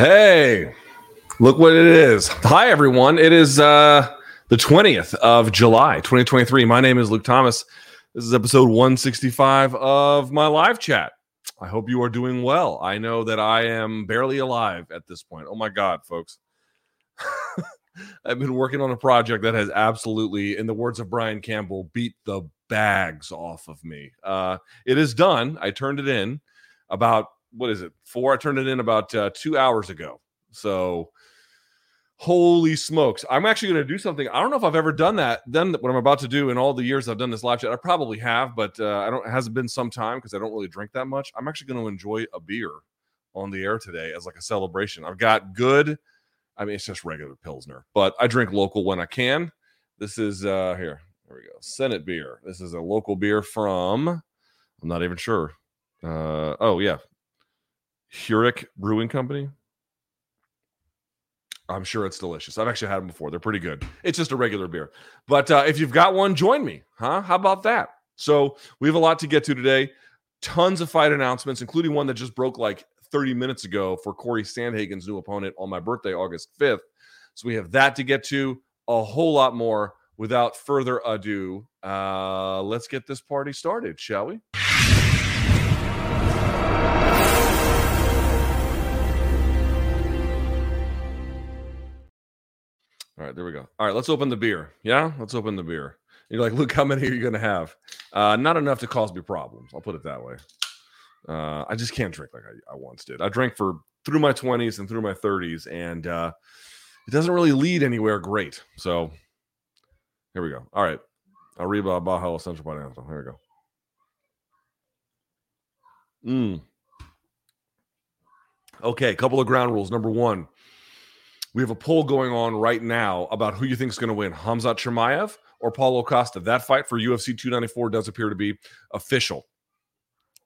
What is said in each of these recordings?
Hey, look what it is. Hi, everyone. It is uh, the 20th of July, 2023. My name is Luke Thomas. This is episode 165 of my live chat. I hope you are doing well. I know that I am barely alive at this point. Oh my God, folks. I've been working on a project that has absolutely, in the words of Brian Campbell, beat the bags off of me. Uh, it is done. I turned it in about what is it four i turned it in about uh, two hours ago. So holy smokes. I'm actually going to do something i don't know if i've ever done that done what i'm about to do in all the years i've done this live chat i probably have but uh, i don't it hasn't been some time because i don't really drink that much. I'm actually going to enjoy a beer on the air today as like a celebration. I've got good i mean it's just regular pilsner but i drink local when i can. This is uh here there we go senate beer. This is a local beer from i'm not even sure. Uh oh yeah Heurich Brewing Company. I'm sure it's delicious. I've actually had them before. They're pretty good. It's just a regular beer. But uh, if you've got one, join me. Huh? How about that? So we have a lot to get to today. Tons of fight announcements, including one that just broke like 30 minutes ago for Corey Sandhagen's new opponent on my birthday, August 5th. So we have that to get to, a whole lot more. Without further ado, uh, let's get this party started, shall we? All right, there we go. All right, let's open the beer. Yeah, let's open the beer. You're like, look, how many are you going to have? Uh, not enough to cause me problems. I'll put it that way. Uh, I just can't drink like I, I, once did. I drank for through my 20s and through my 30s, and uh, it doesn't really lead anywhere great. So here we go. All right, Arriba Baja Central Pineapple. Here we go. Mm. Okay, a couple of ground rules. Number one, we have a poll going on right now about who you think is going to win, Khamzat Chimaev or Paulo Costa. That fight for UFC 294 does appear to be official.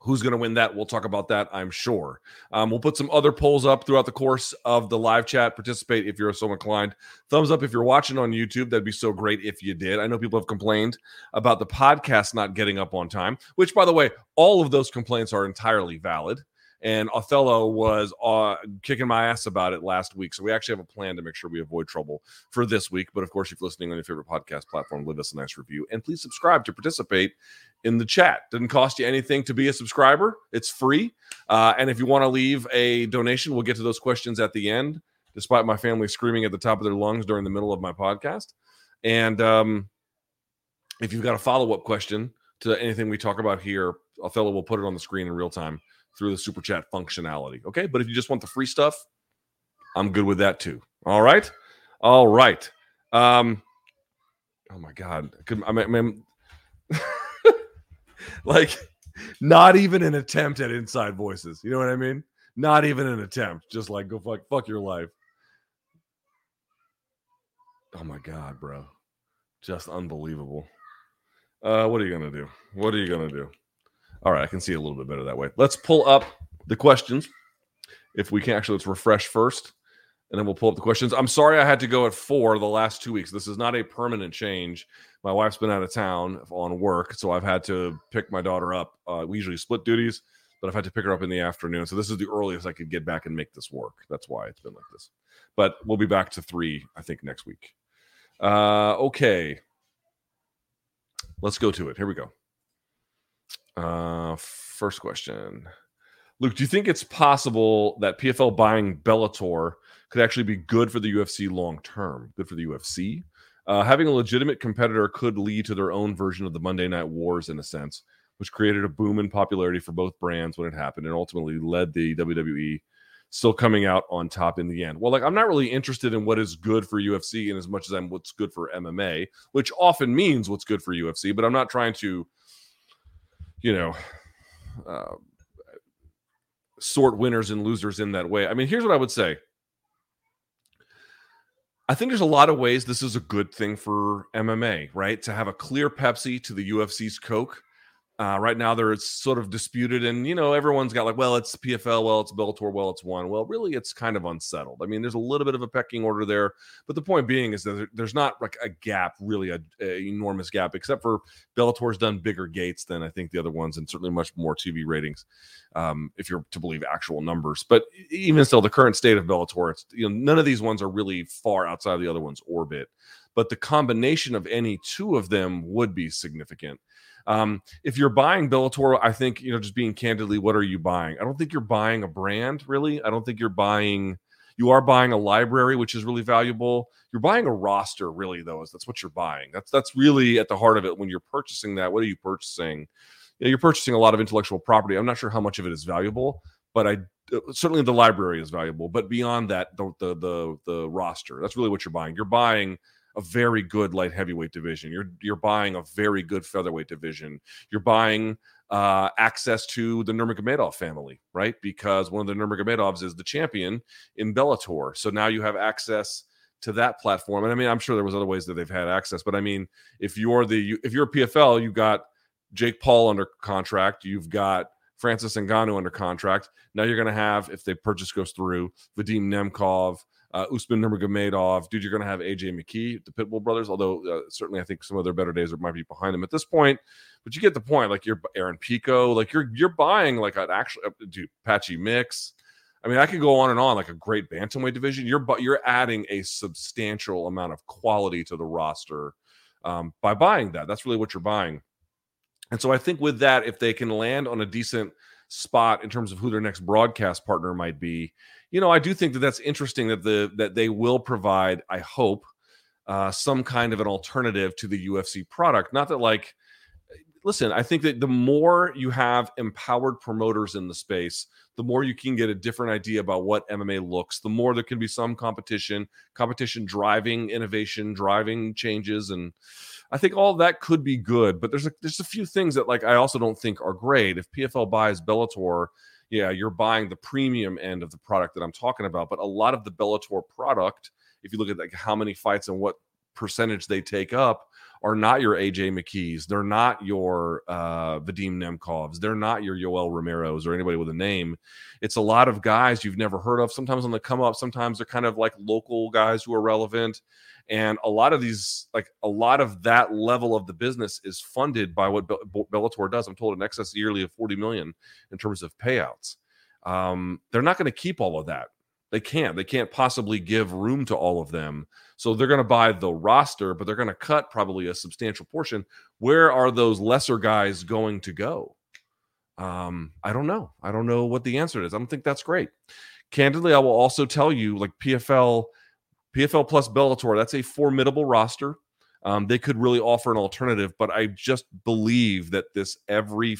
Who's going to win that? We'll talk about that, I'm sure. Um, we'll put some other polls up throughout the course of the live chat. Participate if you're so inclined. Thumbs up if you're watching on YouTube. That'd be so great if you did. I know people have complained about the podcast not getting up on time, which, by the way, all of those complaints are entirely valid and Othello was uh, kicking my ass about it last week. So we actually have a plan to make sure we avoid trouble for this week. But of course, if you're listening on your favorite podcast platform, leave us a nice review and please subscribe to participate in the chat. Doesn't cost you anything to be a subscriber. It's free. Uh, and if you want to leave a donation, we'll get to those questions at the end. Despite my family screaming at the top of their lungs during the middle of my podcast, and um, if you've got a follow up question to anything we talk about here, Othello will put it on the screen in real time through the super chat functionality. Okay. But if you just want the free stuff, I'm good with that too. All right. All right. Um, oh my God. I mean, like, not even an attempt at inside voices. You know what I mean? Not even an attempt. Just like go fuck fuck your life. Oh my god, bro. Just unbelievable. Uh what are you gonna do? What are you gonna do? All right, I can see a little bit better that way. Let's pull up the questions. If we can actually, let's refresh first, and then we'll pull up the questions. I'm sorry I had to go at four the last two weeks. This is not a permanent change. My wife's been out of town on work, so I've had to pick my daughter up. Uh, we usually split duties, but I've had to pick her up in the afternoon. So this is the earliest I could get back and make this work. That's why it's been like this. But we'll be back to three, I think, next week. Uh, okay. Let's go to it. Here we go. Uh, first question. Luke, do you think it's possible that PFL buying Bellator could actually be good for the UFC long term? Good for the UFC? Uh, having a legitimate competitor could lead to their own version of the Monday Night Wars in a sense, which created a boom in popularity for both brands when it happened and ultimately led the WWE still coming out on top in the end. Well, like I'm not really interested in what is good for UFC in as much as I'm what's good for MMA, which often means what's good for UFC, but I'm not trying to you know, uh, sort winners and losers in that way. I mean, here's what I would say. I think there's a lot of ways this is a good thing for MMA, right? To have a clear Pepsi to the UFC's Coke Uh, right now, there it's sort of disputed, and you know everyone's got like, well, it's PFL, well, it's Bellator, well, it's one. Well, really, it's kind of unsettled. I mean, there's a little bit of a pecking order there, but the point being is that there's not like a gap, really, a, a enormous gap, except for Bellator's done bigger gates than I think the other ones, and certainly much more TV ratings, um, if you're to believe actual numbers. But even still, the current state of Bellator, it's you know none of these ones are really far outside of the other one's orbit, but the combination of any two of them would be significant. Um, if you're buying Bellator, I think you know, just being candidly, what are you buying? I don't think you're buying a brand, really. I don't think you're buying. You are buying a library, which is really valuable. You're buying a roster, really, though. Is That's what you're buying. That's that's really at the heart of it. When you're purchasing that, what are you purchasing? You know, you're purchasing a lot of intellectual property. I'm not sure how much of it is valuable, but I uh, certainly the library is valuable. But beyond that, the the the, the roster. That's really what you're buying. You're buying a very good light heavyweight division. You're you're buying a very good featherweight division. You're buying uh, access to the Nurmagomedov family, right? Because one of the Nurmagomedovs is the champion in Bellator. So now you have access to that platform. And I mean, I'm sure there was other ways that they've had access, but I mean, if you're the if you're a PFL, you've got Jake Paul under contract, you've got Francis Ngannou under contract. Now you're going to have, if the purchase goes through, Vadim Nemkov, uh, Usman Nurmagomedov, dude, you're going to have AJ McKee, the Pitbull brothers. Although uh, certainly, I think some of their better days might be behind them at this point. But you get the point. Like you're Aaron Pico, like you're you're buying like an actual uh, dude, Patchy Mix. I mean, I could go on and on like a great bantamweight division. You're but you're adding a substantial amount of quality to the roster um, by buying that. That's really what you're buying. And so I think with that, if they can land on a decent spot in terms of who their next broadcast partner might be, you know, I do think that that's interesting that the that they will provide. I hope uh, some kind of an alternative to the UFC product. Not that like, listen, I think that the more you have empowered promoters in the space, the more you can get a different idea about what MMA looks. The more there can be some competition, competition driving innovation, driving changes, and I think all that could be good. But there's a, there's a few things that like I also don't think are great. If PFL buys Bellator yeah, you're buying the premium end of the product that I'm talking about. But a lot of the Bellator product, if you look at like how many fights and what percentage they take up, are not your AJ McKees. They're not your uh, Vadim Nemkovs. They're not your Yoel Romero's or anybody with a name. It's a lot of guys you've never heard of. Sometimes on the come up, sometimes they're kind of like local guys who are relevant. And a lot of these, like a lot of that level of the business is funded by what Bellator does. I'm told in excess yearly of 40 million in terms of payouts. Um, they're not going to keep all of that. They can't. They can't possibly give room to all of them. So they're going to buy the roster, but they're going to cut probably a substantial portion. Where are those lesser guys going to go? Um, I don't know. I don't know what the answer is. I don't think that's great. Candidly, I will also tell you, like PFL PFL plus Bellator, that's a formidable roster. Um, they could really offer an alternative, but I just believe that this every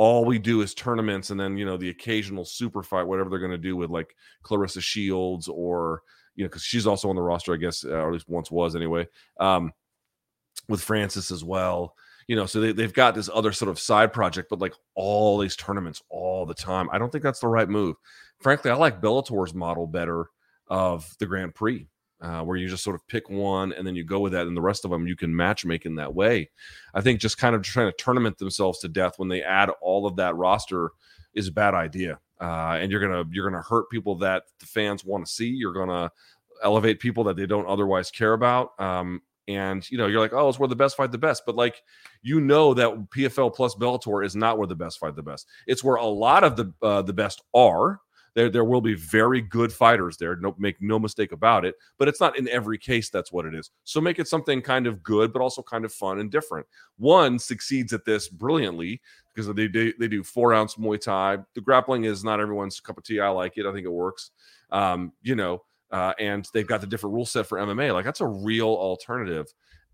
all we do is tournaments and then you know the occasional super fight, whatever they're going to do with like Claressa Shields or you know because she's also on the roster, I guess, uh, or at least once was anyway. Um, with Francis as well, you know, so they, they've got this other sort of side project, but like all these tournaments all the time. I don't think that's the right move. Frankly, I like Bellator's model better of the Grand Prix, uh, where you just sort of pick one and then you go with that, and the rest of them you can match make in that way. I think just kind of trying to tournament themselves to death when they add all of that roster is a bad idea, uh, and you're gonna you're gonna hurt people that the fans want to see. You're gonna elevate people that they don't otherwise care about. Um, and you know you're like oh it's where the best fight the best but like you know that pfl plus bellator is not where the best fight the best it's where a lot of the uh, the best are there, there will be very good fighters there. No, make no mistake about it. But it's not in every case that's what it is. So make it something kind of good, but also kind of fun and different. One succeeds at this brilliantly because they do, they do four ounce Muay Thai. The grappling is not everyone's cup of tea. I like it. I think it works. Um, you know, uh, and they've got the different rule set for MMA. Like that's a real alternative.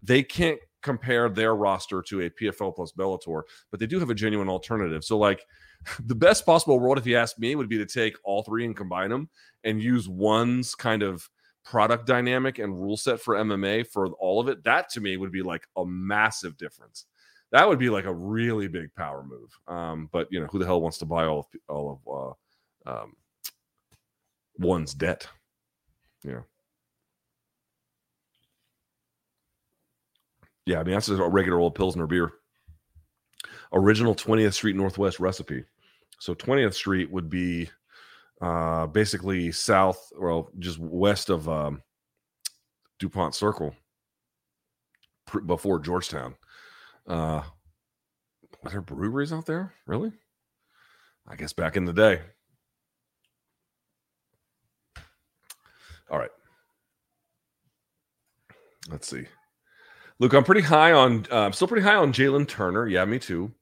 They can't compare their roster to a PFL plus Bellator, but they do have a genuine alternative. So like the best possible world, if you ask me, would be to take all three and combine them and use one's kind of product dynamic and rule set for MMA for all of it. That to me would be like a massive difference. That would be like a really big power move. Um, but you know, who the hell wants to buy all of all of uh, um, one's debt? Yeah. Yeah, I mean that's just a regular old Pilsner beer original 20th Street Northwest recipe. So 20th Street would be uh, basically south, well, just west of um, DuPont Circle pr- before Georgetown. Uh, are there breweries out there? Really? I guess back in the day. All right. Let's see. Luke, I'm pretty high on. Uh, I'm still pretty high on Jalin Turner. Yeah, me too.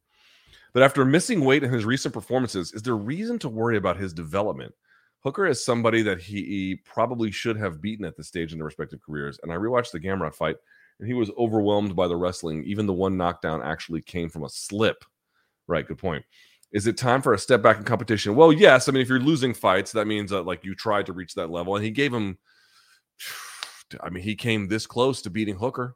But after missing weight in his recent performances, is there reason to worry about his development? Hooker is somebody that he, probably should have beaten at this stage in their respective careers. And I rewatched the Gamrot fight, and he was overwhelmed by the wrestling. Even the one knockdown actually came from a slip. Right, good point. Is it time for a step back in competition? Well, yes. I mean, if you're losing fights, that means that like you tried to reach that level, and he gave him. I mean, he came this close to beating Hooker.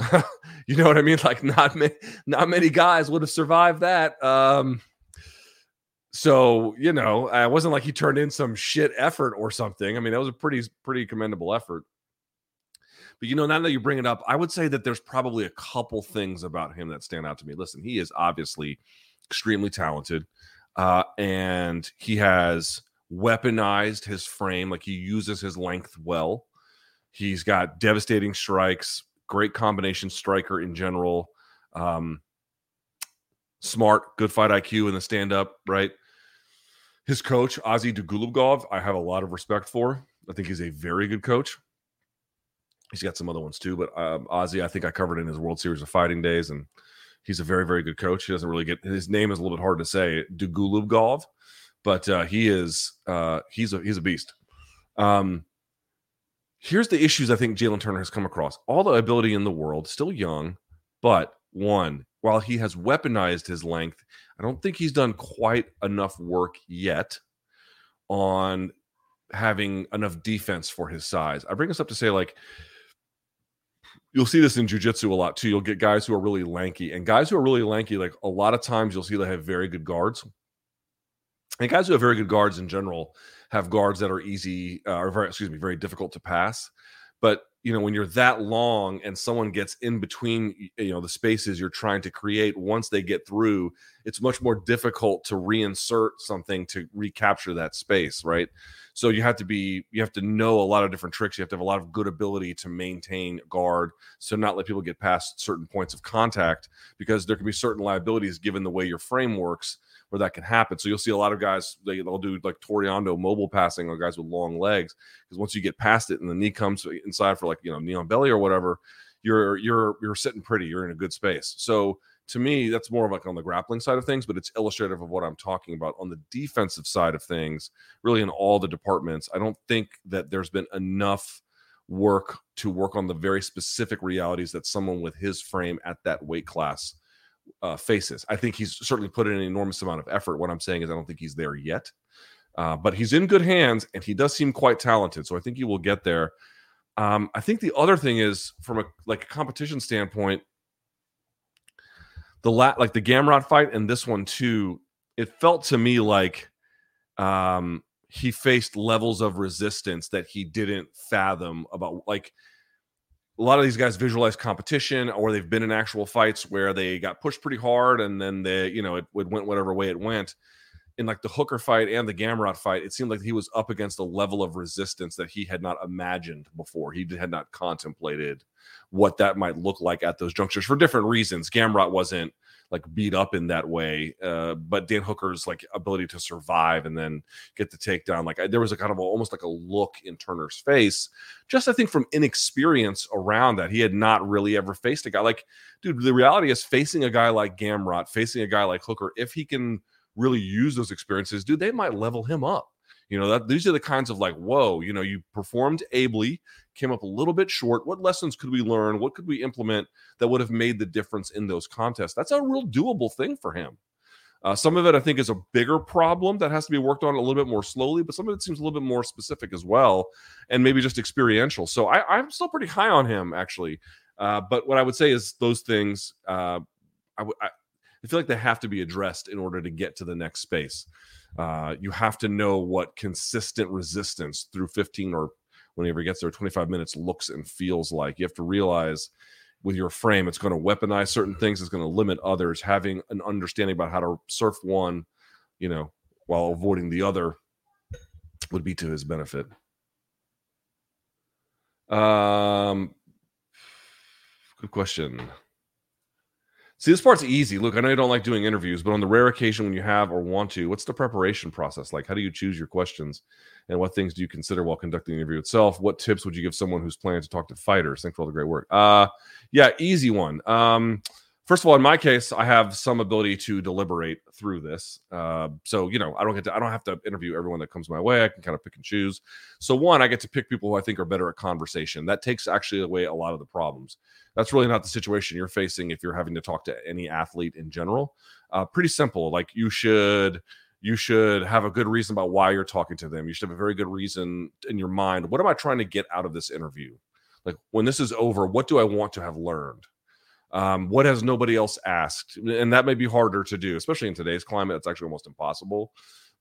you know what I mean? Like not many, not many guys would have survived that. Um, so you know, it wasn't like he turned in some shit effort or something. I mean, that was a pretty pretty commendable effort. But you know, now that you bring it up, I would say that there's probably a couple things about him that stand out to me. Listen, he is obviously extremely talented, uh, and he has weaponized his frame. Like he uses his length well. He's got devastating strikes, great combination striker in general. Um, smart, good fight IQ in the stand up, right? His coach, Ozzy Dugulubgov, I have a lot of respect for. I think he's a very good coach. He's got some other ones too, but um, Ozzy, I think I covered in his World Series of Fighting days, and he's a very, very good coach. He doesn't really get his name is a little bit hard to say, Dugulubgov, but uh, he is uh, he's a he's a beast. Um, here's the issues I think Jalin Turner has come across. All the ability in the world, still young, but one, while he has weaponized his length, I don't think he's done quite enough work yet on having enough defense for his size. I bring this up to say, like, you'll see this in jujitsu a lot too. You'll get guys who are really lanky, and guys who are really lanky, like a lot of times you'll see they have very good guards. And guys who have very good guards in general have guards that are easy uh, or very, excuse me, very difficult to pass. But you know, when you're that long and someone gets in between, you know, the spaces you're trying to create, once they get through, it's much more difficult to reinsert something to recapture that space, right? So you have to be, you have to know a lot of different tricks. You have to have a lot of good ability to maintain guard, so not let people get past certain points of contact because there can be certain liabilities given the way your frame works where that can happen. So you'll see a lot of guys they, will do like Toreando mobile passing or guys with long legs because once you get past it and the knee comes inside for like you know knee on belly or whatever, you're you're you're sitting pretty. You're in a good space. So to me, that's more of like on the grappling side of things, but it's illustrative of what I'm talking about on the defensive side of things. Really, in all the departments, I don't think that there's been enough work to work on the very specific realities that someone with his frame at that weight class uh, faces. I think he's certainly put in an enormous amount of effort. What I'm saying is, I don't think he's there yet, uh, but he's in good hands, and he does seem quite talented. So I think he will get there. Um, I think the other thing is, from a like a competition standpoint, the la- like the Gamrot fight and this one too, it felt to me like um, he faced levels of resistance that he didn't fathom about like a lot of these guys visualize competition or they've been in actual fights where they got pushed pretty hard and then they, you know, it, it went whatever way it went. In like the Hooker fight and the Gamrot fight, it seemed like he was up against a level of resistance that he had not imagined before. He had not contemplated what that might look like at those junctures for different reasons. Gamrot wasn't like beat up in that way. Uh, but Dan Hooker's like ability to survive and then get the takedown, like I, there was a kind of a, almost like a look in Turner's face, just I think from inexperience around that. He had not really ever faced a guy like, dude. The reality is facing a guy like Gamrot, facing a guy like Hooker, if he can really use those experiences, dude, they might level him up. You know, that these are the kinds of like, whoa, you know, you performed ably, came up a little bit short. What lessons could we learn? What could we implement that would have made the difference in those contests? That's a real doable thing for him. Uh, some of it, I think, is a bigger problem that has to be worked on a little bit more slowly, but some of it seems a little bit more specific as well, and maybe just experiential. So I, am still pretty high on him, actually. Uh, but what I would say is those things, uh, I, I, I feel like they have to be addressed in order to get to the next space. Uh, you have to know what consistent resistance through 15 or whenever he gets there 25 minutes looks and feels like. You have to realize with your frame. It's going to weaponize certain things. It's going to limit others. Having an understanding about how to surf one, you know, while avoiding the other would be to his benefit. Um, good question. See, this part's easy. Look, I know you don't like doing interviews, but on the rare occasion when you have or want to, what's the preparation process like? How do you choose your questions? And what things do you consider while conducting the interview itself? What tips would you give someone who's planning to talk to fighters? Thanks for all the great work. Uh, yeah, easy one. Um, first of all, in my case, I have some ability to deliberate through this. Uh, so you know, I don't get to, I don't have to interview everyone that comes my way. I can kind of pick and choose. So one, I get to pick people who I think are better at conversation. That takes actually away a lot of the problems. That's really not the situation you're facing if you're having to talk to any athlete in general. Uh, pretty simple. Like you should you should have a good reason about why you're talking to them. You should have a very good reason in your mind. What am I trying to get out of this interview? Like when this is over, what do I want to have learned? Um, what has nobody else asked? And that may be harder to do, especially in today's climate. It's actually almost impossible.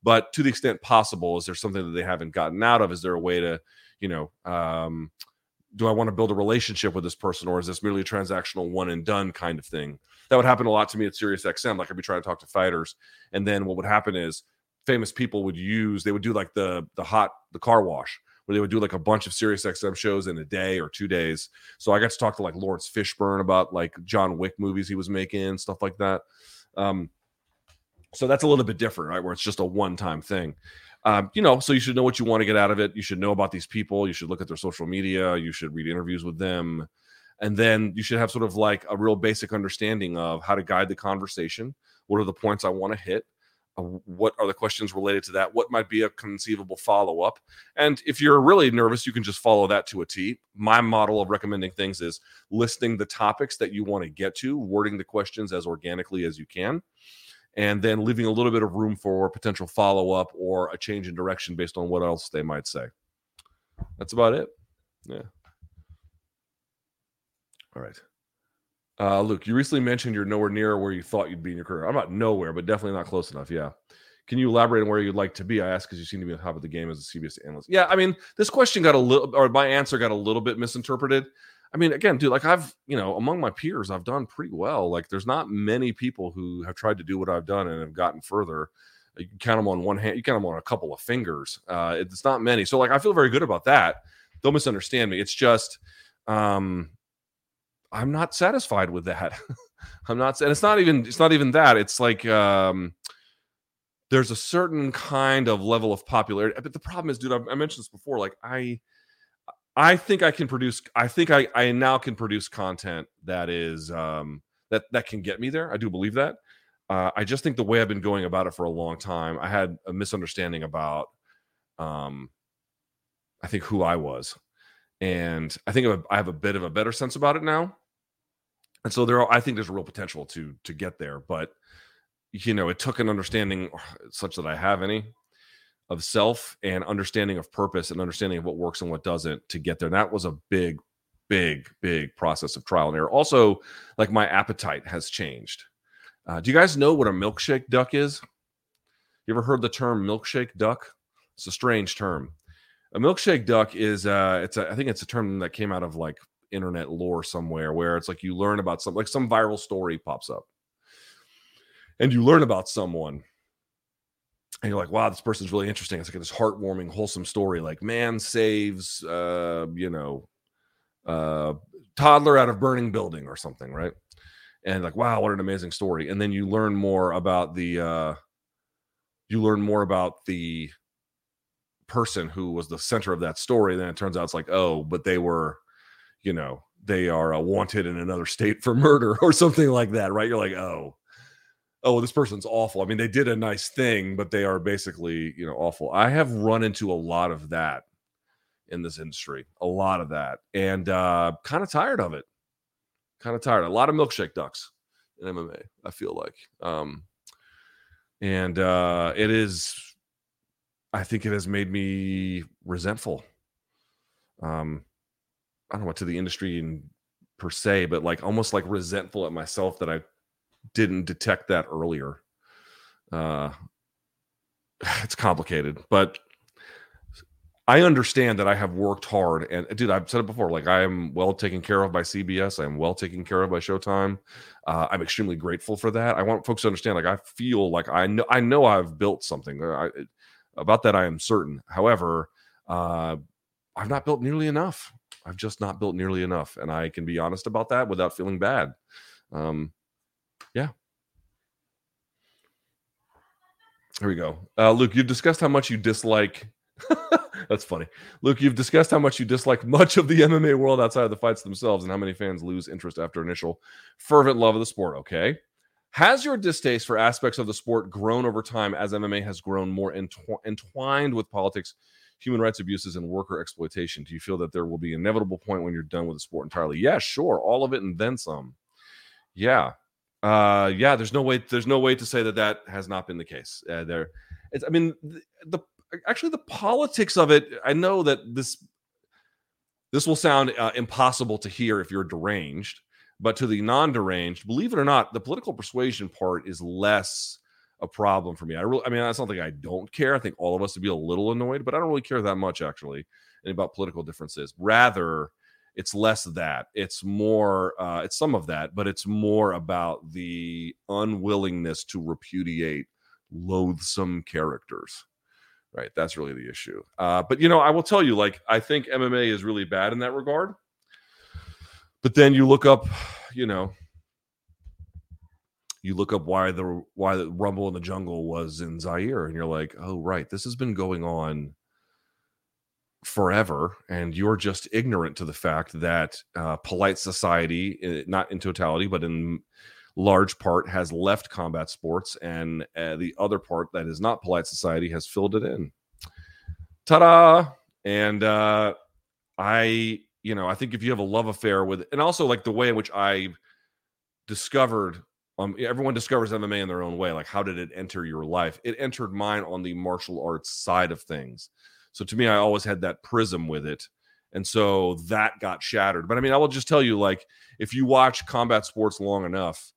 But to the extent possible, is there something that they haven't gotten out of? Is there a way to, you know, um, do I want to build a relationship with this person, or is this merely a transactional one and done kind of thing? That would happen a lot to me at SiriusXM. Like I'd be trying to talk to fighters, and then what would happen is famous people would use they would do like the the hot the car wash where they would do like a bunch of Sirius XM shows in a day or two days. So I got to talk to like Laurence Fishburne about like John Wick movies he was making, stuff like that. Um, so that's a little bit different, right? Where it's just a one time thing. Um, you know, so you should know what you want to get out of it. You should know about these people. You should look at their social media. You should read interviews with them. And then you should have sort of like a real basic understanding of how to guide the conversation. What are the points I want to hit? What are the questions related to that? What might be a conceivable follow up? And if you're really nervous, you can just follow that to a T. My model of recommending things is listing the topics that you want to get to, wording the questions as organically as you can, and then leaving a little bit of room for potential follow up or a change in direction based on what else they might say. That's about it. Yeah. All right. Uh, Luke, you recently mentioned you're nowhere near where you thought you'd be in your career. I'm not nowhere, but definitely not close enough. Yeah. Can you elaborate on where you'd like to be? I asked because you seem to be on top of the game as a CBS analyst. Yeah, I mean, this question got a little, or my answer got a little bit misinterpreted. I mean, again, dude, like I've, you know, among my peers, I've done pretty well. Like, there's not many people who have tried to do what I've done and have gotten further. You can count them on one hand. You count them on a couple of fingers. Uh, it's not many. So, like, I feel very good about that. Don't misunderstand me. It's just, um, I'm not satisfied with that. I'm not, and it's not even it's not even that. It's like um, there's a certain kind of level of popularity. But the problem is, dude, I, I mentioned this before. Like I, I think I can produce. I think I I now can produce content that is um, that that can get me there. I do believe that. Uh, I just think the way I've been going about it for a long time, I had a misunderstanding about, um, I think who I was, and I think I have a bit of a better sense about it now. And so there are, i think there's a real potential to to get there but you know it took an understanding such that i have any of self and understanding of purpose and understanding of what works and what doesn't to get there. And that was a big big big process of trial and error. Also like my appetite has changed. Uh, do you guys know what a milkshake duck is? You ever heard the term milkshake duck? It's a strange term a milkshake duck is uh it's a, i think it's a term that came out of like internet lore somewhere where it's like you learn about some like some viral story pops up. And you learn about someone. And you're like wow this person's really interesting. It's like this heartwarming wholesome story like man saves uh you know uh toddler out of burning building or something right? And like wow what an amazing story. And then you learn more about the uh you learn more about the person who was the center of that story then it turns out it's like oh but they were you know they are uh, wanted in another state for murder or something like that right? You're like oh oh this person's awful. I mean they did a nice thing but they are basically you know awful. I have run into a lot of that in this industry a lot of that and uh kind of tired of it. Kind of tired. A lot of milkshake ducks in mma i feel like um and uh it is i think it has made me resentful um I don't know what to the industry and per se, but like almost like resentful at myself that I didn't detect that earlier. Uh, it's complicated, but I understand that I have worked hard, and dude, I've said it before. Like I am well taken care of by CBS. I am well taken care of by Showtime. Uh, I'm extremely grateful for that. I want folks to understand. Like I feel like I know I know I've built something. I, about that, I am certain. However, uh, I've not built nearly enough. I've just not built nearly enough, and I can be honest about that without feeling bad. Um, yeah. Here we go. Uh, Luke, you've discussed how much you dislike That's funny. Luke, you've discussed how much you dislike much of the MMA world outside of the fights themselves and how many fans lose interest after initial fervent love of the sport. Okay. Has your distaste for aspects of the sport grown over time as MMA has grown more entw- entwined with politics, human rights abuses, and worker exploitation? Do you feel that there will be an inevitable point when you're done with the sport entirely? Yeah, sure. All of it and then some. Yeah. Uh, yeah, there's no way. There's no way to say that that has not been the case. Uh, there, it's. I mean, the, the actually the politics of it i know that this this will sound uh, impossible to hear if you're deranged but to the non-deranged believe it or not the political persuasion part is less a problem for me i really i mean that's something i don't care i think all of us would be a little annoyed but i don't really care that much actually about political differences rather it's less that it's more uh, it's some of that but it's more about the unwillingness to repudiate loathsome characters right? That's really the issue. Uh, but you know, I will tell you, like, I think MMA is really bad in that regard. But then you look up, you know, you look up why the why the Rumble in the Jungle was in Zaire, and you're like, oh right, this has been going on forever, and you're just ignorant to the fact that uh, polite society, eh, not in totality, but in large part has left combat sports, and uh, the other part that is not polite society has filled it in. Ta-da! And uh, I, you know, I think if you have a love affair with, and also like the way in which I discovered um, everyone discovers MMA in their own way. Like, how did it enter your life? It entered mine on the martial arts side of things. So to me, I always had that prism with it. And so that got shattered. But I mean, I will just tell you, like, if you watch combat sports long enough,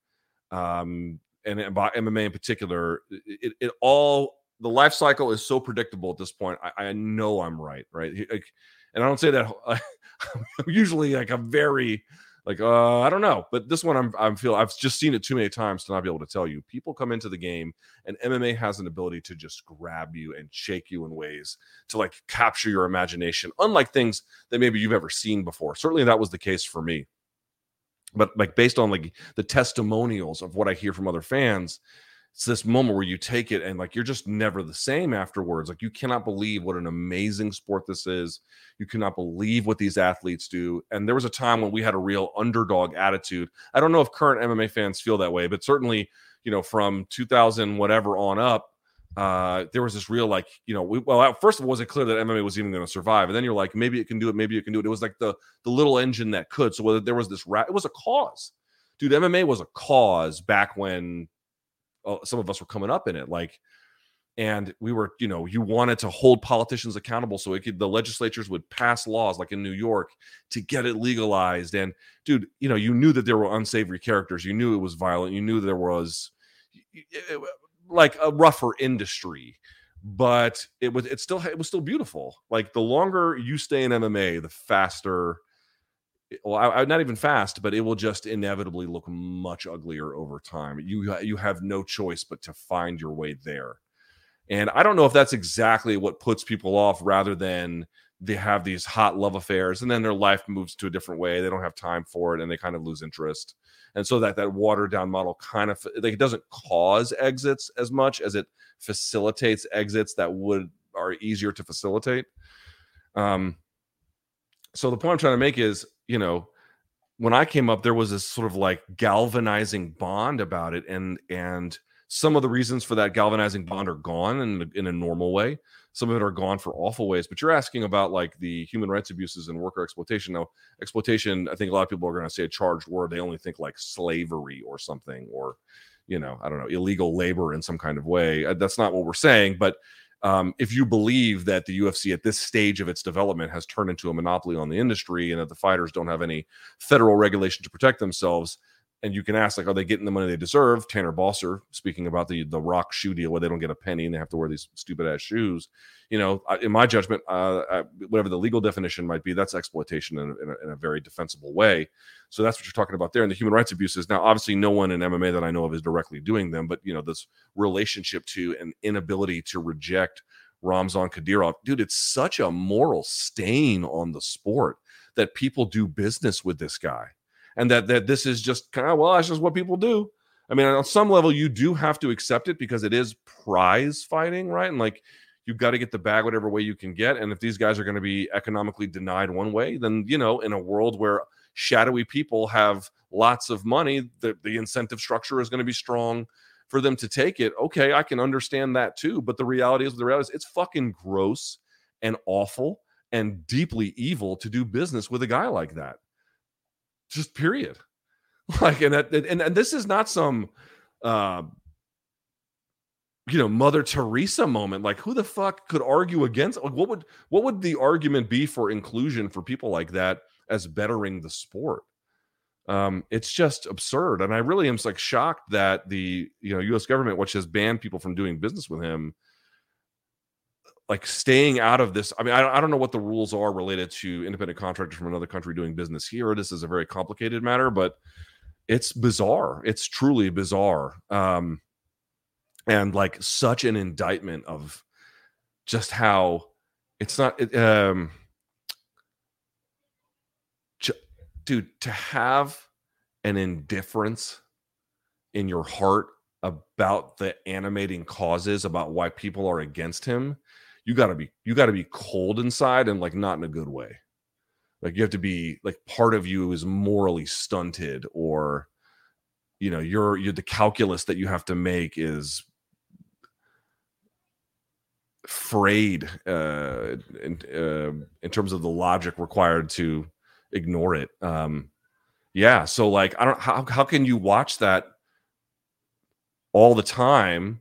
um, and about MMA in particular, it, it all the life cycle is so predictable at this point. I, I know I'm right, right? Like, and I don't say that usually like a very like uh I don't know, but this one I'm I'm feel I've just seen it too many times to not be able to tell you. People come into the game and MMA has an ability to just grab you and shake you in ways to like capture your imagination, unlike things that maybe you've ever seen before. Certainly that was the case for me but like based on like the testimonials of what I hear from other fans, it's this moment where you take it and like you're just never the same afterwards. Like you cannot believe what an amazing sport this is. You cannot believe what these athletes do. And there was a time when we had a real underdog attitude. I don't know if current MMA fans feel that way, but certainly, you know, from 2000 whatever on up, uh, there was this real like you know we, well first of all was it clear that MMA was even going to survive and then you're like maybe it can do it maybe it can do it it was like the the little engine that could so whether there was this rat it was a cause dude MMA was a cause back when uh, some of us were coming up in it like and we were you know you wanted to hold politicians accountable so could the legislatures would pass laws like in New York to get it legalized. And dude you know you knew that there were unsavory characters. You knew it was violent. You knew there was like a rougher industry. But it was it still it was still beautiful. Like the longer you stay in mma the faster well I, I, not even fast but it will just inevitably look much uglier over time. You you have no choice but to find your way there. And i don't know if that's exactly what puts people off rather than they have these hot love affairs and then their life moves to a different way. They don't have time for it and they kind of lose interest. And so that that watered down model kind of like it doesn't cause exits as much as it facilitates exits that would are easier to facilitate. Um so the point i'm trying to make is you know when i came up there was this sort of like galvanizing bond about it and and some of the reasons for that galvanizing bond are gone in, in a normal way some of it are gone for awful ways. But you're asking about like the human rights abuses and worker exploitation. Now, exploitation, I think a lot of people are going to say a charged word. They only think like slavery or something, or you know, I don't know, illegal labor in some kind of way. Uh, that's not what we're saying, but um, if you believe that the UFC at this stage of its development has turned into a monopoly on the industry and that the fighters don't have any federal regulation to protect themselves, and you can ask like, are they getting the money they deserve? Tanner Boser speaking about the the Rock shoe deal where they don't get a penny and they have to wear these stupid ass shoes. You know, in my judgment, uh, whatever the legal definition might be, that's exploitation in a, in, a, in a, very defensible way. So that's what you're talking about there. And the human rights abuses. Now, obviously, no one in MMA that I know of is directly doing them, but you know, this relationship to an inability to reject Ramzan Kadyrov, dude, it's such a moral stain on the sport that people do business with this guy and that that this is just kind of well that's just what people do. I mean on some level you do have to accept it because it is prize fighting right? And like you've got to get the bag whatever way you can get and if these guys are going to be economically denied one way then you know in a world where shadowy people have lots of money the, the incentive structure is going to be strong for them to take it okay i can understand that too but the reality is the reality is it's fucking gross and awful and deeply evil to do business with a guy like that just period. Like, and that, and and this is not some, uh, you know, Mother Teresa moment. Like, who the fuck could argue against? Like, what would what would the argument be for inclusion for people like that as bettering the sport? Um, it's just absurd, and I really am like shocked that the you know U.S. government, which has banned people from doing business with him, like staying out of this. I mean, I, I don't know what the rules are related to independent contractors from another country doing business here. This is a very complicated matter, but it's bizarre. It's truly bizarre. Um, and like such an indictment of just how it's not, it, um, dude, to have an indifference in your heart about the animating causes about why people are against him you gotta be you gotta be cold inside and like not in a good way. Like you have to be like part of you is morally stunted or you know you're you're the calculus that you have to make is frayed uh in uh, in terms of the logic required to ignore it. Um yeah so like i don't how, how can you watch that all the time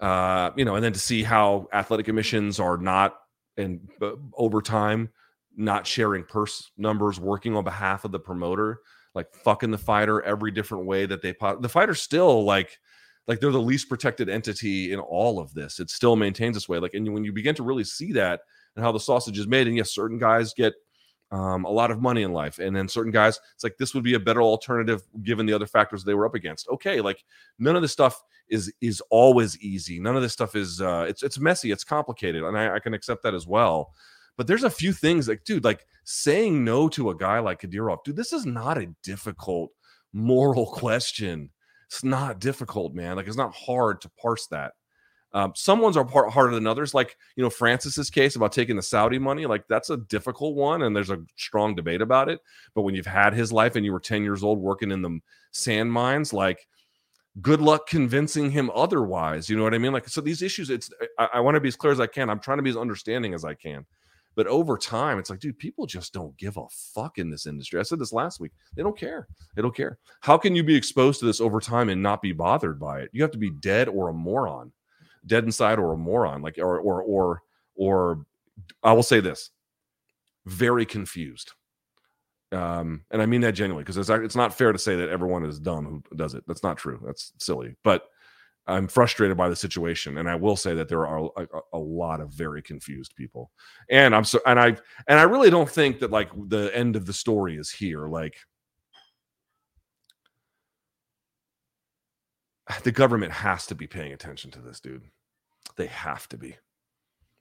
uh, you know, and then to see how athletic emissions are not and uh, over time not sharing purse numbers, working on behalf of the promoter, like fucking the fighter every different way that they. The fighter still like like they're the least protected entity in all of this. It still maintains this way. Like, and when you begin to really see that and how the sausage is made, and yes, certain guys get um, a lot of money in life. And then certain guys, it's like this would be a better alternative given the other factors they were up against. Okay, like none of this stuff is is always easy. None of this stuff is uh, it's it's messy, it's complicated, and I, I can accept that as well. But there's a few things like, dude, like saying no to a guy like Kadyrov, dude, this is not a difficult moral question. It's not difficult, man. Like it's not hard to parse that. Um, some ones are part harder than others. Like you know Francis's case about taking the Saudi money, like that's a difficult one, and there's a strong debate about it. But when you've had his life and you were 10 years old working in the sand mines, like good luck convincing him otherwise. You know what I mean? Like so these issues, it's I, I want to be as clear as I can. I'm trying to be as understanding as I can. But over time, it's like, dude, people just don't give a fuck in this industry. I said this last week. They don't care. They don't care. How can you be exposed to this over time and not be bothered by it? You have to be dead or a moron dead inside or a moron like or or or or I will say this very confused um and I mean that genuinely because it's it's not fair to say that everyone is dumb who does it that's not true that's silly but I'm frustrated by the situation, and I will say that there are a, a, lot of very confused people, and I'm so and I and I really don't think that like the end of the story is here. Like the government has to be paying attention to this, dude. They have to be.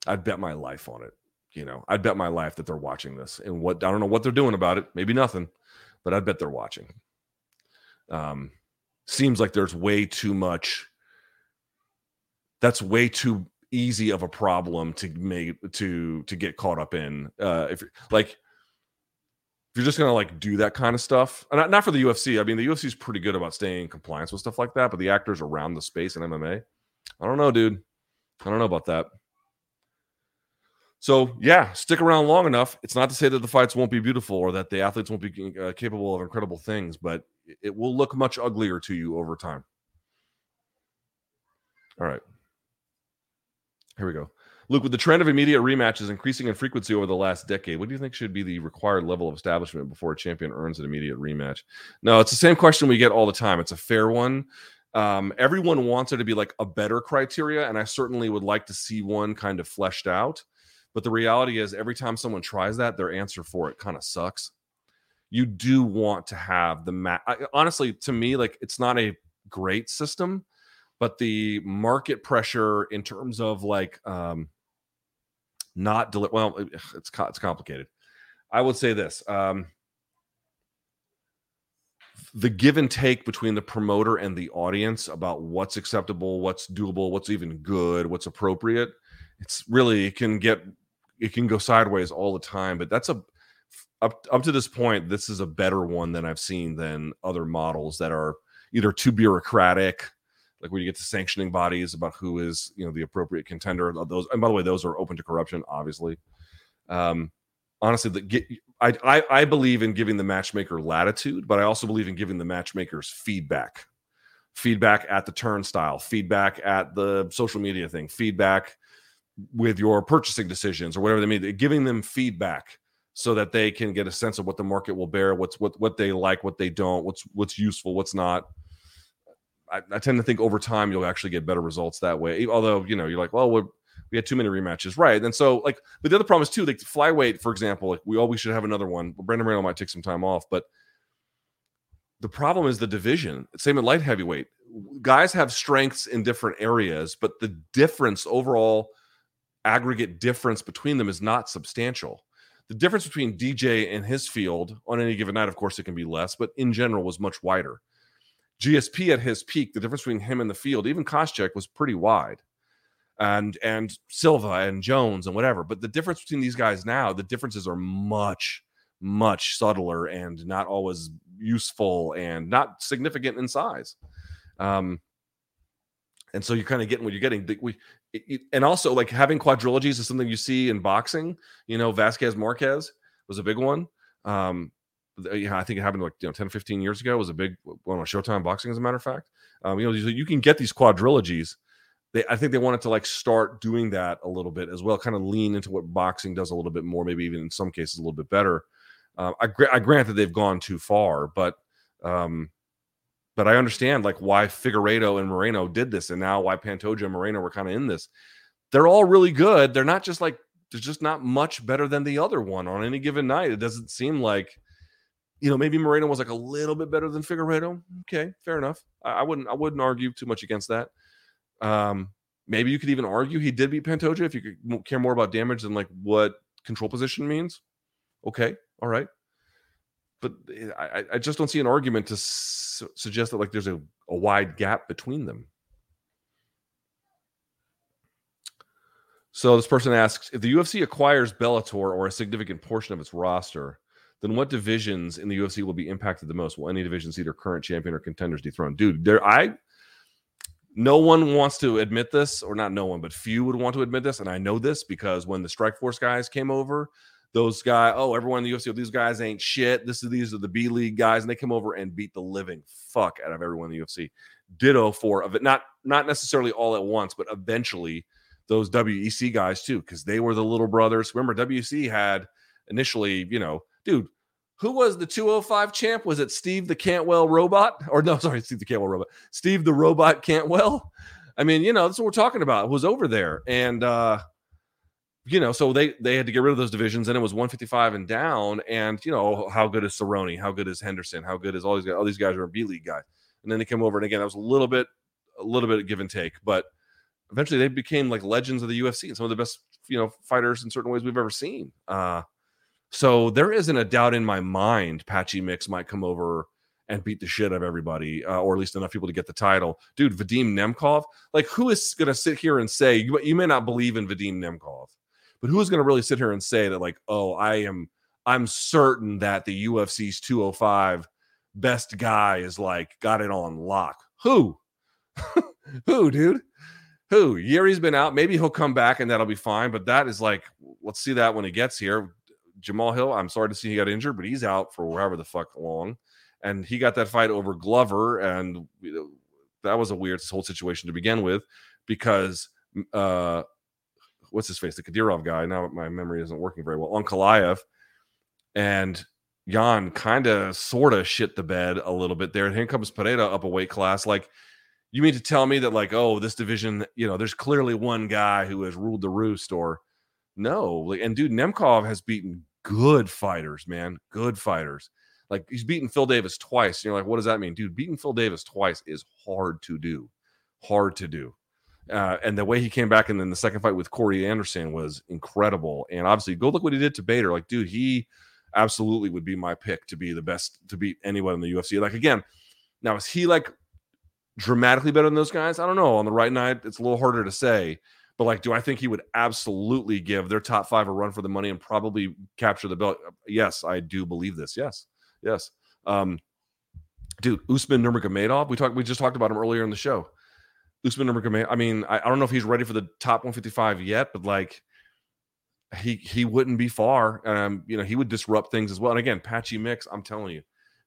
I'd bet my life on it. You know, I'd bet my life that they're watching this and what I don't know what they're doing about it. Maybe nothing, but I bet they're watching. Um, seems like there's way too much. That's way too easy of a problem to make to to get caught up in. Uh, if like if you're just gonna like do that kind of stuff, not, not for the UFC. I mean, the UFC is pretty good about staying in compliance with stuff like that, but the actors around the space in MMA, I don't know, dude. I don't know about that. So yeah, stick around long enough. It's not to say that the fights won't be beautiful or that the athletes won't be uh, capable of incredible things, but it will look much uglier to you over time. All right. Here we go. Luke, with the trend of immediate rematches increasing in frequency over the last decade, what do you think should be the required level of establishment before a champion earns an immediate rematch? No, it's the same question we get all the time. It's a fair one. Um, everyone wants it to be like a better criteria, and I certainly would like to see one kind of fleshed out. But the reality is, every time someone tries that, their answer for it kind of sucks. You do want to have the match. Honestly, to me, like it's not a great system, but the market pressure in terms of like um, not deli- well, it's it's complicated. I would say this. Um, the give and take between the promoter and the audience about what's acceptable, what's doable, what's even good, what's appropriate. It's really it can get it can go sideways all the time, but that's a up up to this point, this is a better one than I've seen than other models that are either too bureaucratic, like when you get to sanctioning bodies about who is you know the appropriate contender. Those and by the way, those are open to corruption, obviously. Um, honestly, the, get, I, I I believe in giving the matchmaker latitude, but I also believe in giving the matchmakers feedback, feedback at the turnstile, feedback at the social media thing, feedback with your purchasing decisions or whatever they mean. Giving them feedback so that they can get a sense of what the market will bear, what's what what they like, what they don't, what's what's useful, what's not. I, I tend to think over time you'll actually get better results that way. Although you know you're like, well, we had too many rematches, right? And so like, but the other problem is too, like flyweight, for example, like we always should have another one. Brandon Moreno might take some time off, but the problem is the division. Same at light heavyweight. Guys have strengths in different areas, but the difference overall aggregate difference between them is not substantial. The difference between DJ and his field on any given night, of course, it can be less, but in general was much wider. GSP at his peak, the difference between him and the field, even Koscheck, was pretty wide and and Silva and Jones and whatever. But the difference between these guys now, the differences are much much subtler and not always useful and not significant in size. Um, and so you're kind of getting what you're getting. We and also like having quadrilogies is something you see in boxing. You know, Vazquez Marquez was a big one. Um, I think it happened like you know 10, 15 years ago. It was a big one on Showtime Boxing, as a matter of fact. Um, you know, you can get these quadrilogies they I think they wanted to like start doing that a little bit as well, kind of lean into what boxing does a little bit more, maybe even in some cases a little bit better. Uh, I, I grant that they've gone too far, but um, but I understand like why Figueiredo and Moreno did this, and now why Pantoja and Moreno were kind of in this. They're all really good. They're not just like there's just not much better than the other one on any given night. It doesn't seem like you know maybe Moreno was like a little bit better than Figueiredo. Okay, fair enough. I, I wouldn't I wouldn't argue too much against that. Um, maybe you could even argue he did beat Pantoja if you care more about damage than like what control position means. Okay, all right. But eh, I, I just don't see an argument to su- suggest that like there's a, a wide gap between them. So this person asks if the UFC acquires Bellator or a significant portion of its roster, then what divisions in the UFC will be impacted the most? Will any division see their current champion or contenders dethroned? Dude, there I no one wants to admit this, or not no one, but few would want to admit this. And I know this because when the Strikeforce guys came over, those guys, oh, everyone in the UFC, these guys ain't shit. This is these are the B League guys, and they came over and beat the living fuck out of everyone in the UFC. Ditto for of it, not not necessarily all at once, but eventually those WEC guys too, because they were the little brothers. Remember, WEC had initially, you know, dude, who was the 205 champ? Was it Steve the Cantwell robot? Or no, sorry, Steve the Cantwell robot. Steve the robot Cantwell. I mean, you know, that's what we're talking about. It was over there. And uh, you know, so they they had to get rid of those divisions, and it was 155 and down. And you know, how good is Cerrone? How good is Henderson? How good is all these guys? All these guys are B League guys. And then they came over, and again, that was a little bit, a little bit of give and take, but eventually they became like legends of the UFC and some of the best, you know, fighters in certain ways we've ever seen. Uh, so there isn't a doubt in my mind Patchy Mix might come over and beat the shit out of everybody, uh, or at least enough people to get the title. Dude, Vadim Nemkov, like who is going to sit here and say, you, you may not believe in Vadim Nemkov, but who is going to really sit here and say that, like, oh, I am, I'm certain that the UFC's 205 best guy is like got it on lock. Who? who, dude? Who? Yuri's been out. Maybe he'll come back and that'll be fine. But that is like, let's see that when he gets here. Jamal Hill, I'm sorry to see he got injured, but he's out for wherever the fuck long. And he got that fight over Glover, and that was a weird whole situation to begin with because uh, what's his face, the Kadyrov guy. Now my memory isn't working very well. Ankalaev and Jan kind of sort of shit the bed a little bit there. And here comes Pereira up a weight class. Like, you mean to tell me that, like, oh, this division, you know, there's clearly one guy who has ruled the roost, or no. And dude, Nemkov has beaten good fighters, man. Good fighters. Like he's beaten Phil Davis twice. And you're like, what does that mean? Dude, beating Phil Davis twice is hard to do. Hard to do. Uh, and the way he came back and then the second fight with Corey Anderson was incredible. And obviously, go look what he did to Bader. Like, dude, he absolutely would be my pick to be the best to beat anyone in the UFC. Like again, now is he like dramatically better than those guys? I don't know. On the right night, it's a little harder to say. But like, do I think he would absolutely give their top five a run for the money and probably capture the belt? Yes, I do believe this. Yes, yes. Um, dude, Usman Nurmagomedov. We talked. We just talked about him earlier in the show. Usman Nurmagomedov. I mean, I, I don't know if he's ready for the top 155 yet, but like, he he wouldn't be far. Um, you know, he would disrupt things as well. And again, Patchy Mix. I'm telling you,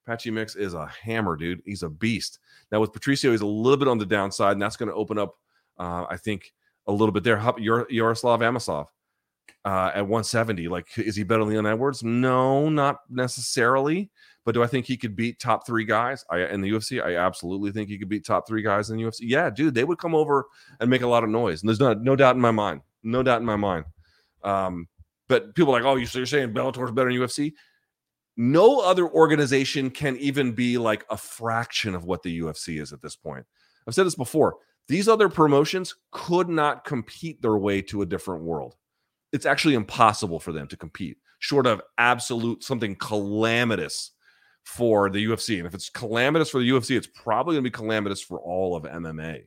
Patchy Mix is a hammer, dude. He's a beast. Now with Patricio, he's a little bit on the downside, and that's going to open up. Uh, I think a little bit there. Your Yaroslav Amosov uh, at 170. Like, is he better than Leon Edwards? No, not necessarily. But do I think he could beat top three guys in the UFC? I absolutely think he could beat top three guys in the UFC. Yeah, dude, they would come over and make a lot of noise. And there's no, no doubt in my mind. No doubt in my mind. Um, but people are like, oh, you're saying Bellator's better than UFC? No other organization can even be like a fraction of what the UFC is at this point. I've said this before. These other promotions could not compete their way to a different world. It's actually impossible for them to compete, short of absolute something calamitous for the UFC. And if it's calamitous for the UFC, it's probably going to be calamitous for all of MMA.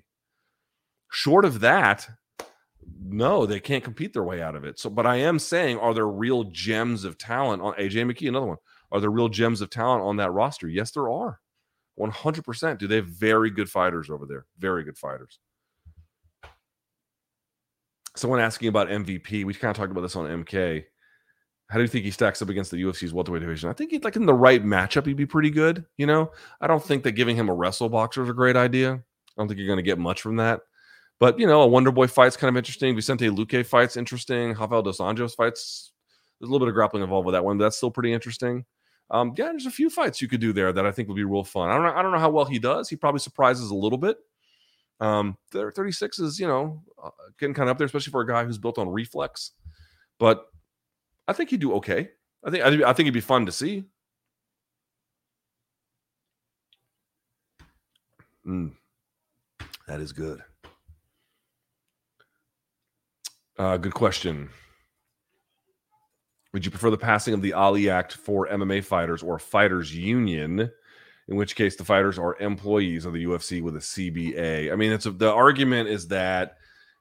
Short of that, no, they can't compete their way out of it. So, but I am saying, are there real gems of talent on AJ McKee? Another one. Are there real gems of talent on that roster? Yes, there are. 100%. Do they have very good fighters over there? Very good fighters. Someone asking about MVP. We kind of talked about this on MK. How do you think he stacks up against the UFC's welterweight division? I think he'd like in the right matchup, he'd be pretty good. You know, I don't think that giving him a wrestle boxer is a great idea. I don't think you're going to get much from that. But you know, a Wonder Boy fight's kind of interesting. Vicente Luque fight's interesting. Rafael dos Anjos fights. There's a little bit of grappling involved with that one, but that's still pretty interesting. Um, yeah, there's a few fights you could do there that I think would be real fun. I don't know. I don't know how well he does. He probably surprises a little bit. Um, 36 is you know uh, getting kind of up there, especially for a guy who's built on reflex. But I think he'd do okay. I think I, I think it'd be fun to see. Mm, that is good. Uh, good question. Would you prefer the passing of the Ali Act for MMA fighters or fighters union? In which case, the fighters are employees of the UFC with a CBA. I mean, it's a, the argument is that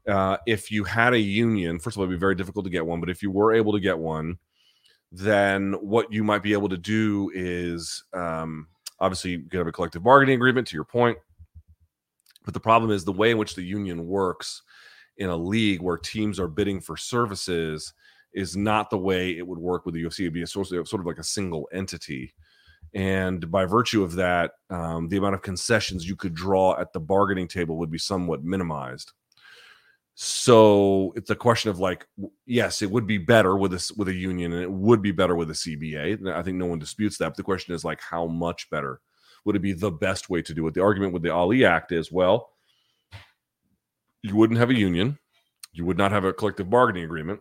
uh, if you had a union, first of all, it'd be very difficult to get one. But if you were able to get one, then what you might be able to do is um, obviously you get a collective bargaining agreement. To your point, but the problem is the way in which the union works in a league where teams are bidding for services is not the way it would work with the UFC. It'd be a sort of, sort of like a single entity. And by virtue of that, um, the amount of concessions you could draw at the bargaining table would be somewhat minimized. So it's a question of like, yes, it would be better with a with a union, and it would be better with a CBA. I think no one disputes that. But the question is like, how much better would it be? The best way to do it. The argument with the Ali Act is, well, you wouldn't have a union, you would not have a collective bargaining agreement,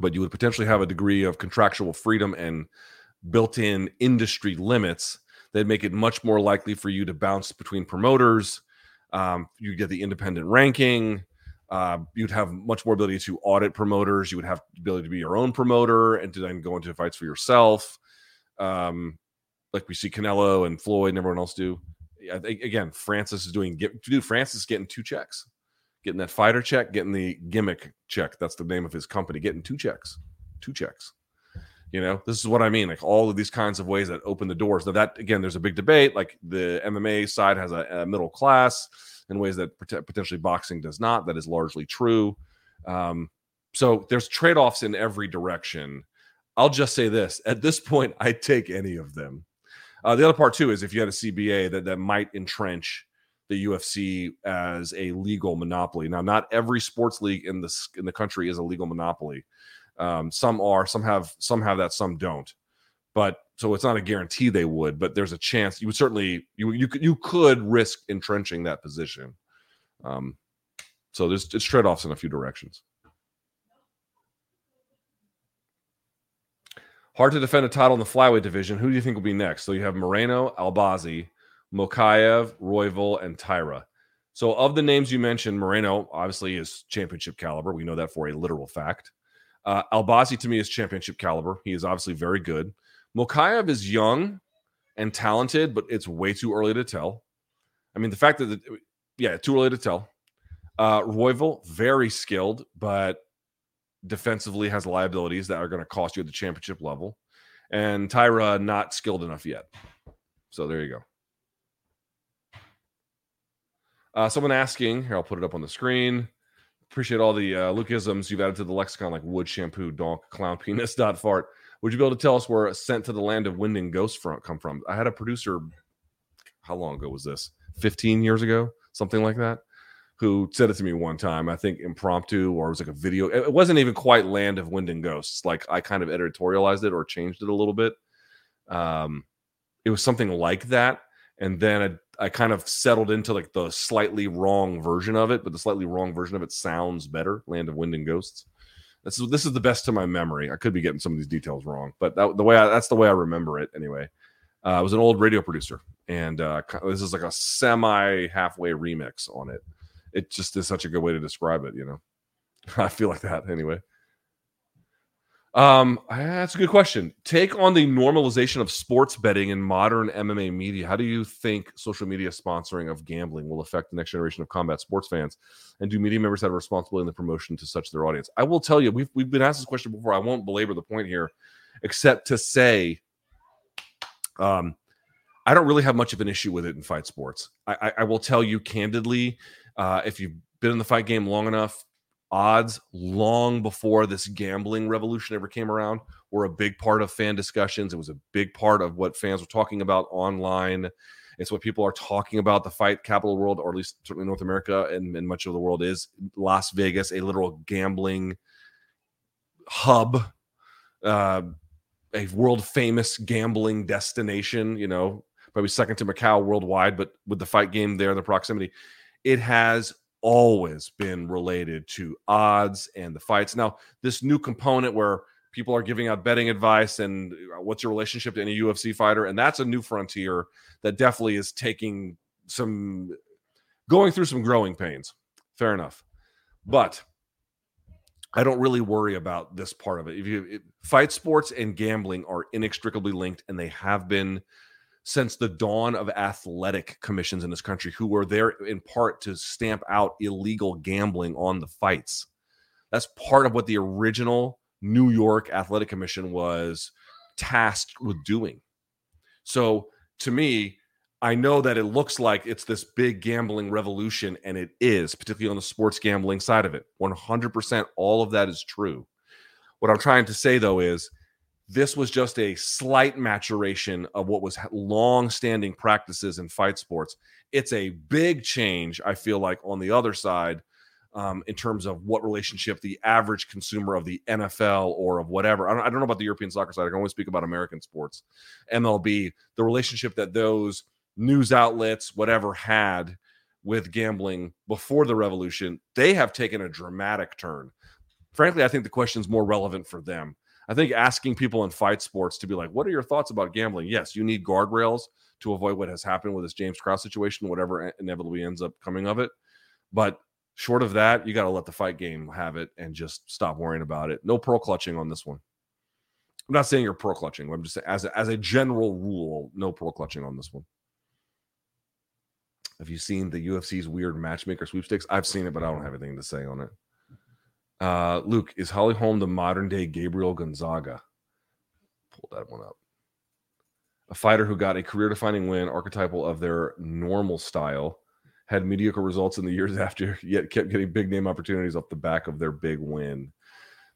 but you would potentially have a degree of contractual freedom and built-in industry limits that make it much more likely for you to bounce between promoters. Um, you get the independent ranking. Uh, you'd have much more ability to audit promoters. You would have the ability to be your own promoter and to then go into fights for yourself, um, like we see Canelo and Floyd and everyone else do. I think again, Francis is doing. Dude, Francis is getting two checks, getting that fighter check, getting the gimmick check. That's the name of his company. Getting two checks, two checks. You know, this is what I mean. Like all of these kinds of ways that open the doors. Now that again, there's a big debate. Like the MMA side has a, a middle class in ways that potentially boxing does not. That is largely true. Um, so there's trade offs in every direction. I'll just say this: at this point, I take any of them. Uh, the other part too is if you had a CBA that that might entrench the UFC as a legal monopoly. Now, not every sports league in the in the country is a legal monopoly. Um, some are, some have, some have that, some don't. But so it's not a guarantee they would, but there's a chance you would certainly you you could you could risk entrenching that position. Um, so there's it's trade offs in a few directions. Hard to defend a title in the flyweight division. Who do you think will be next? So you have Moreno, Albazi, Mokaev, Royval, and Taira. So of the names you mentioned, Moreno obviously is championship caliber. We know that for a literal fact. Uh, Albazi to me is championship caliber. He is obviously very good. Mokaev is young and talented, but it's way too early to tell. I mean, the fact that, the, yeah, too early to tell. Uh, Royval, very skilled, but defensively has liabilities that are going to cost you at the championship level. And Taira, not skilled enough yet. So there you go. Uh, someone asking, here, I'll put it up on the screen. Appreciate all the uh, Lukeisms you've added to the lexicon, like wood, shampoo, donk, clown, penis, dot, fart. Would you be able to tell us where Sent to the Land of Wind and Ghosts front come from? I had a producer, how long ago was this? 15 years ago, something like that, who said it to me one time, I think impromptu, or it was like a video. It wasn't even quite Land of Wind and Ghosts. Like I kind of editorialized it or changed it a little bit. Um, it was something like that. And then I kind of settled into like the slightly wrong version of it, but the slightly wrong version of it sounds better. Land of Wind and Ghosts. This is this is the best to my memory. I could be getting some of these details wrong, but that, the way I, that's the way I remember it anyway. Uh, I was an old radio producer, and uh, this is like a semi halfway remix on it. It just is such a good way to describe it. You know, I feel like that anyway. Um, that's a good question. Take on the normalization of sports betting in modern MMA media. How do you think social media sponsoring of gambling will affect the next generation of combat sports fans? And do media members have a responsibility in the promotion to such their audience? I will tell you, we've we've been asked this question before. I won't belabor the point here, except to say, um, I don't really have much of an issue with it in fight sports. I, I, I will tell you candidly, uh, if you've been in the fight game long enough, odds long before this gambling revolution ever came around were a big part of fan discussions. It was a big part of what fans were talking about online. It's what people are talking about. The fight capital world, or at least certainly North America and, and much of the world, is Las Vegas, a literal gambling hub, uh, a world famous gambling destination. You know, probably second to Macau worldwide, but with the fight game there, in the proximity, it has always been related to odds and the fights. Now, this new component where people are giving out betting advice and uh, what's your relationship to any UFC fighter, and that's a new frontier that definitely is taking some going through some growing pains. Fair enough. But I don't really worry about this part of it. If you it, fight sports and gambling are inextricably linked and they have been since the dawn of athletic commissions in this country who were there in part to stamp out illegal gambling on the fights. That's part of what the original New York Athletic Commission was tasked with doing. So to me, I know that it looks like it's this big gambling revolution, and it is, particularly on the sports gambling side of it. 100% all of that is true. What I'm trying to say, though, is this was just a slight maturation of what was long-standing practices in fight sports. It's a big change, I feel like, on the other side, um, in terms of what relationship the average consumer of the NFL or of whatever. I don't, I don't know about the European soccer side. I can only speak about American sports, MLB. The relationship that those news outlets, whatever, had with gambling before the revolution, they have taken a dramatic turn. Frankly, I think the question is more relevant for them I think asking people in fight sports to be like, what are your thoughts about gambling? Yes, you need guardrails to avoid what has happened with this James Krause situation, whatever inevitably ends up coming of it. But short of that, you got to let the fight game have it and just stop worrying about it. No pearl clutching on this one. I'm not saying you're pearl clutching. I'm just saying, as a, as a general rule, no pearl clutching on this one. Have you seen the UFC's weird matchmaker sweepstakes? I've seen it, but I don't have anything to say on it. Uh, Luke, is Holly Holm the modern day Gabriel Gonzaga? Pull that one up. A fighter who got a career defining win, archetypal of their normal style, had mediocre results in the years after, yet kept getting big name opportunities off the back of their big win.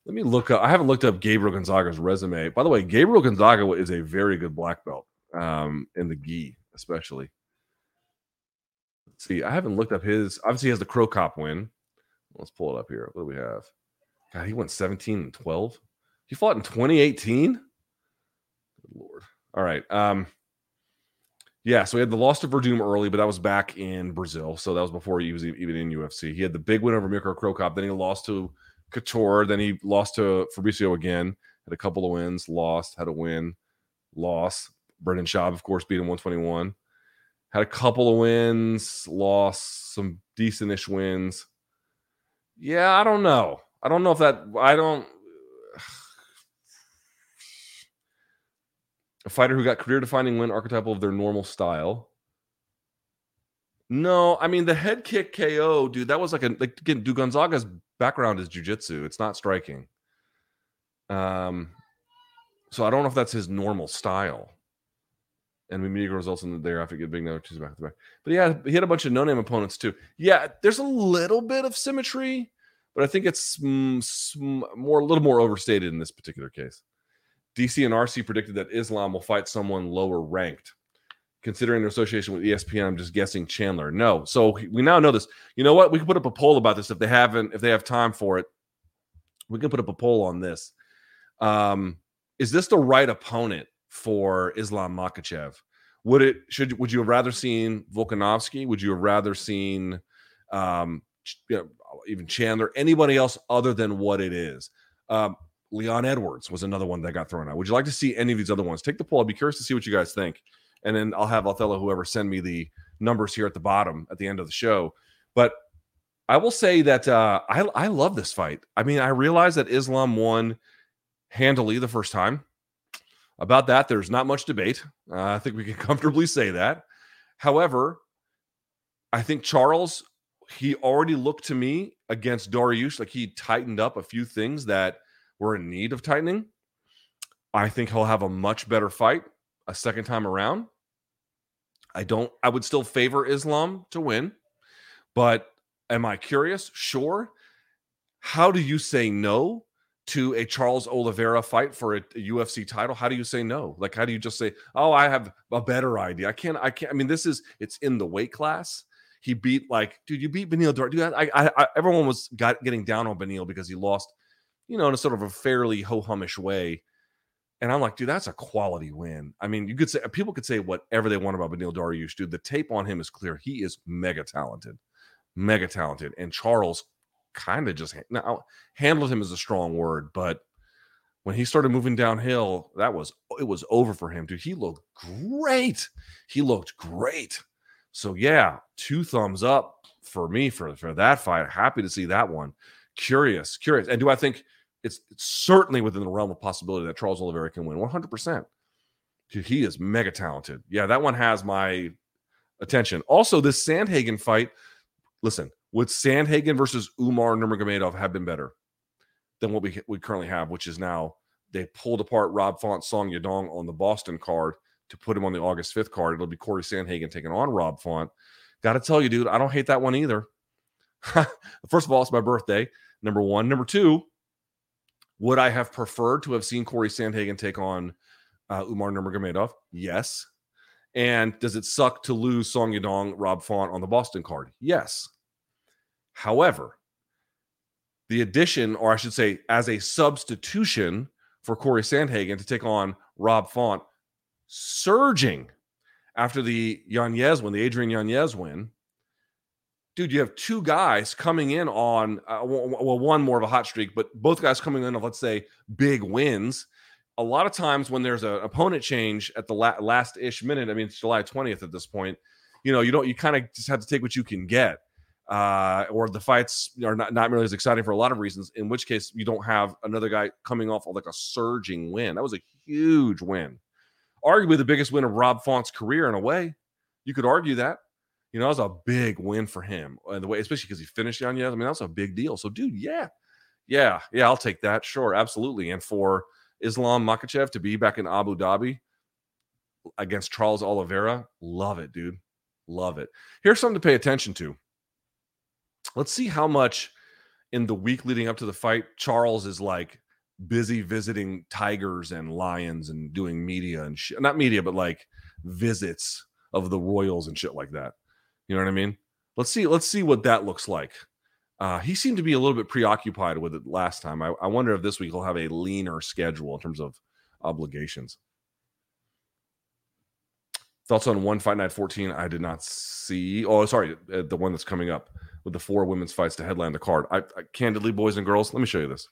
Let me look up. I haven't looked up Gabriel Gonzaga's resume. By the way, Gabriel Gonzaga is a very good black belt um, in the gi, especially. Let's see. I haven't looked up his. Obviously, he has the Cro Cop win. Let's pull it up here. What do we have? God, he went 17 and 12. He fought in 2018. Good Lord. All right. Um, yeah, so he had the loss to Werdum early, but that was back in Brazil. So that was before he was even in UFC. He had the big win over Mirko Cro Cop. Then he lost to Couture. Then he lost to Fabricio again. Had a couple of wins, lost, had a win, loss. Brendan Schaub, of course, beat him 121. Had a couple of wins, lost some decentish wins. Yeah, I don't know. I don't know if that. I don't. a fighter who got career defining win archetypal of their normal style. No, I mean the head kick KO, dude. That was like a like again, dude. Gonzaga's background is jujitsu. It's not striking. Um, so I don't know if that's his normal style. And we immediate results in the day after get big no two back to back. But yeah, he had a bunch of no name opponents too. Yeah, there's a little bit of symmetry, but I think it's more a little more overstated in this particular case. DC and RC predicted that Islam will fight someone lower ranked. Considering their association with ESPN, I'm just guessing Chandler. No. So we now know this. You know what? We can put up a poll about this if they haven't, if they have time for it. We can put up a poll on this. Um, is this the right opponent for Islam Makhachev. Would it should would you have rather seen Volkanovski? Would you have rather seen um, you know, even Chandler, anybody else other than what it is? Um, Leon Edwards was another one that got thrown out. Would you like to see any of these other ones? Take the poll. I'd be curious to see what you guys think. And then I'll have Othello, whoever, send me the numbers here at the bottom at the end of the show. But I will say that uh, I, I love this fight. I mean, I realize that Islam won handily the first time. About that, there's not much debate. Uh, I think we can comfortably say that. However, I think Charles, he already looked to me against Dariush like he tightened up a few things that were in need of tightening. I think he'll have a much better fight a second time around. I don't, I would still favor Islam to win, but am I curious? Sure. How do you say no to a Charles Oliveira fight for a, UFC title? How do you say no? Like, how do you just say, oh, I have a better idea? I can't, I can't, I mean, this is, it's in the weight class. He beat, like, dude, you beat Benil Beneil Dude, I, I, I, everyone was got, getting down on Beneil because he lost you know, in a sort of a fairly ho humish way. And I'm like, dude, that's a quality win. I mean, you could say people could say whatever they want about Beneil Dariush, dude. The tape on him is clear. He is mega talented, mega talented. And Charles kind of just now handled him as a strong word, but when he started moving downhill, that was it was over for him, dude. He looked great. He looked great. So yeah, two thumbs up for me for for that fight. Happy to see that one. Curious, curious. And do I think it's, it's certainly within the realm of possibility that Charles Oliveira can win 100%. He is mega talented. Yeah, that one has my attention. Also, this Sandhagen fight, listen, would Sandhagen versus Umar Nurmagomedov have been better than what we, we currently have, which is now they pulled apart Rob Font Song Yadong on the Boston card to put him on the August 5th card. It'll be Corey Sandhagen taking on Rob Font. Got to tell you, dude, I don't hate that one either. First of all, it's my birthday. Number one. Number two, would I have preferred to have seen Corey Sandhagen take on uh, Umar Nurmagomedov? Yes. And does it suck to lose Song Yadong, Rob Font on the Boston card? Yes. However, the addition, or I should say, as a substitution for Corey Sandhagen to take on Rob Font, surging after the Yanez win, the Adrian Yanez win, dude, you have two guys coming in on uh, well, one more of a hot streak, but both guys coming in of let's say big wins. A lot of times when there's an opponent change at the la- last ish minute, I mean it's July 20th at this point. You know, you don't you kind of just have to take what you can get, uh, or the fights are not not really as exciting for a lot of reasons. In which case, you don't have another guy coming off of like a surging win. That was a huge win, arguably the biggest win of Rob Font's career in a way. You could argue that. You know, that was a big win for him. And the way, especially because he finished Yanez. I mean, that's a big deal. So, dude, yeah, yeah, yeah, I'll take that. Sure, absolutely. And for Islam Makhachev to be back in Abu Dhabi against Charles Oliveira, love it, dude. Love it. Here's something to pay attention to. Let's see how much in the week leading up to the fight, Charles is like busy visiting tigers and lions and doing media and. Not media, but like visits of the Royals and shit like that. You know what I mean? let's see. Let's see what that looks like. Uh, he seemed to be a little bit preoccupied with it last time. I, I wonder if this week he'll have a leaner schedule in terms of obligations. Thoughts on one fight night 14? I did not see. Oh, sorry, uh, the one that's coming up with the four women's fights to headline the card. I, I candidly, boys and girls, let me show you this.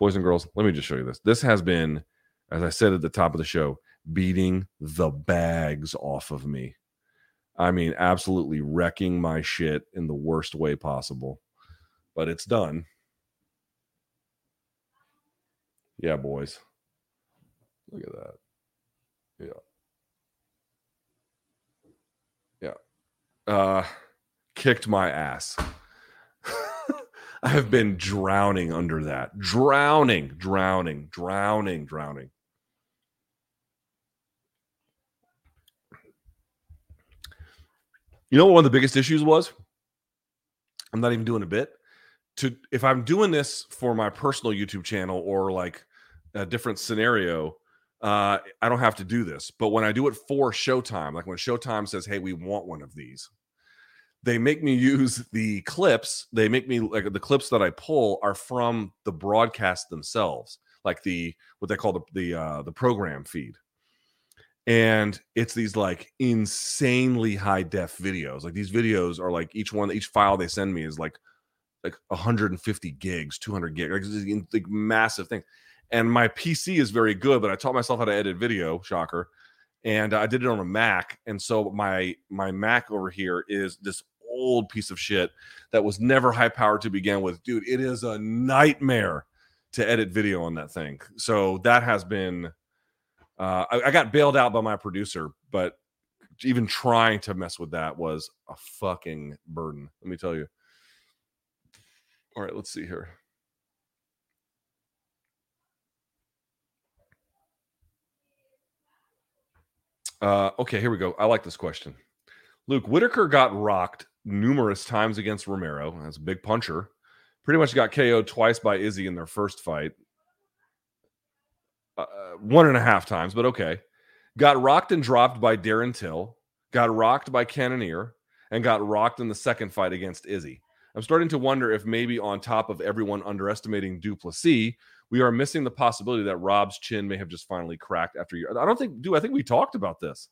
Boys and girls, let me just show you this. This has been, as I said at the top of the show, beating the bags off of me. I mean, absolutely wrecking my shit in the worst way possible. But it's done. Yeah, boys. Look at that. Yeah. Yeah. Uh kicked my ass. I have been drowning under that. Drowning, drowning, drowning, drowning. You know what one of the biggest issues was? I'm not even doing a bit. To if I'm doing this for my personal YouTube channel or like a different scenario, uh, I don't have to do this. But when I do it for Showtime, like when Showtime says, "Hey, we want one of these," they make me use the clips. They make me like the clips that I pull are from the broadcast themselves, like the what they call the the uh, the program feed. And it's these like insanely high def videos. Like these videos are like each one each file they send me is like like 150 gigs 200 gigs like, like massive thing. And my pc is very good but i taught myself how to edit video shocker and i did it on a mac. And so my my mac over here is this old piece of shit that was never high powered to begin with dude it is a nightmare to edit video on that thing so that has been uh, I, I got bailed out by my producer, but even trying to mess with that was a fucking burden. Let me tell you. All right, let's see here. Uh, okay, here we go. I like this question. Luke Whittaker got rocked numerous times against Romero. That's a big puncher. Pretty much got KO'd twice by Izzy in their first fight. Uh, uh, one and a half times, but okay. Got rocked and dropped by Darren Till, got rocked by Cannonier, and got rocked in the second fight against Izzy. I'm starting to wonder if maybe on top of everyone underestimating Du Plessis, we are missing the possibility that Rob's chin may have just finally cracked after you. I don't think, do I think we talked about this.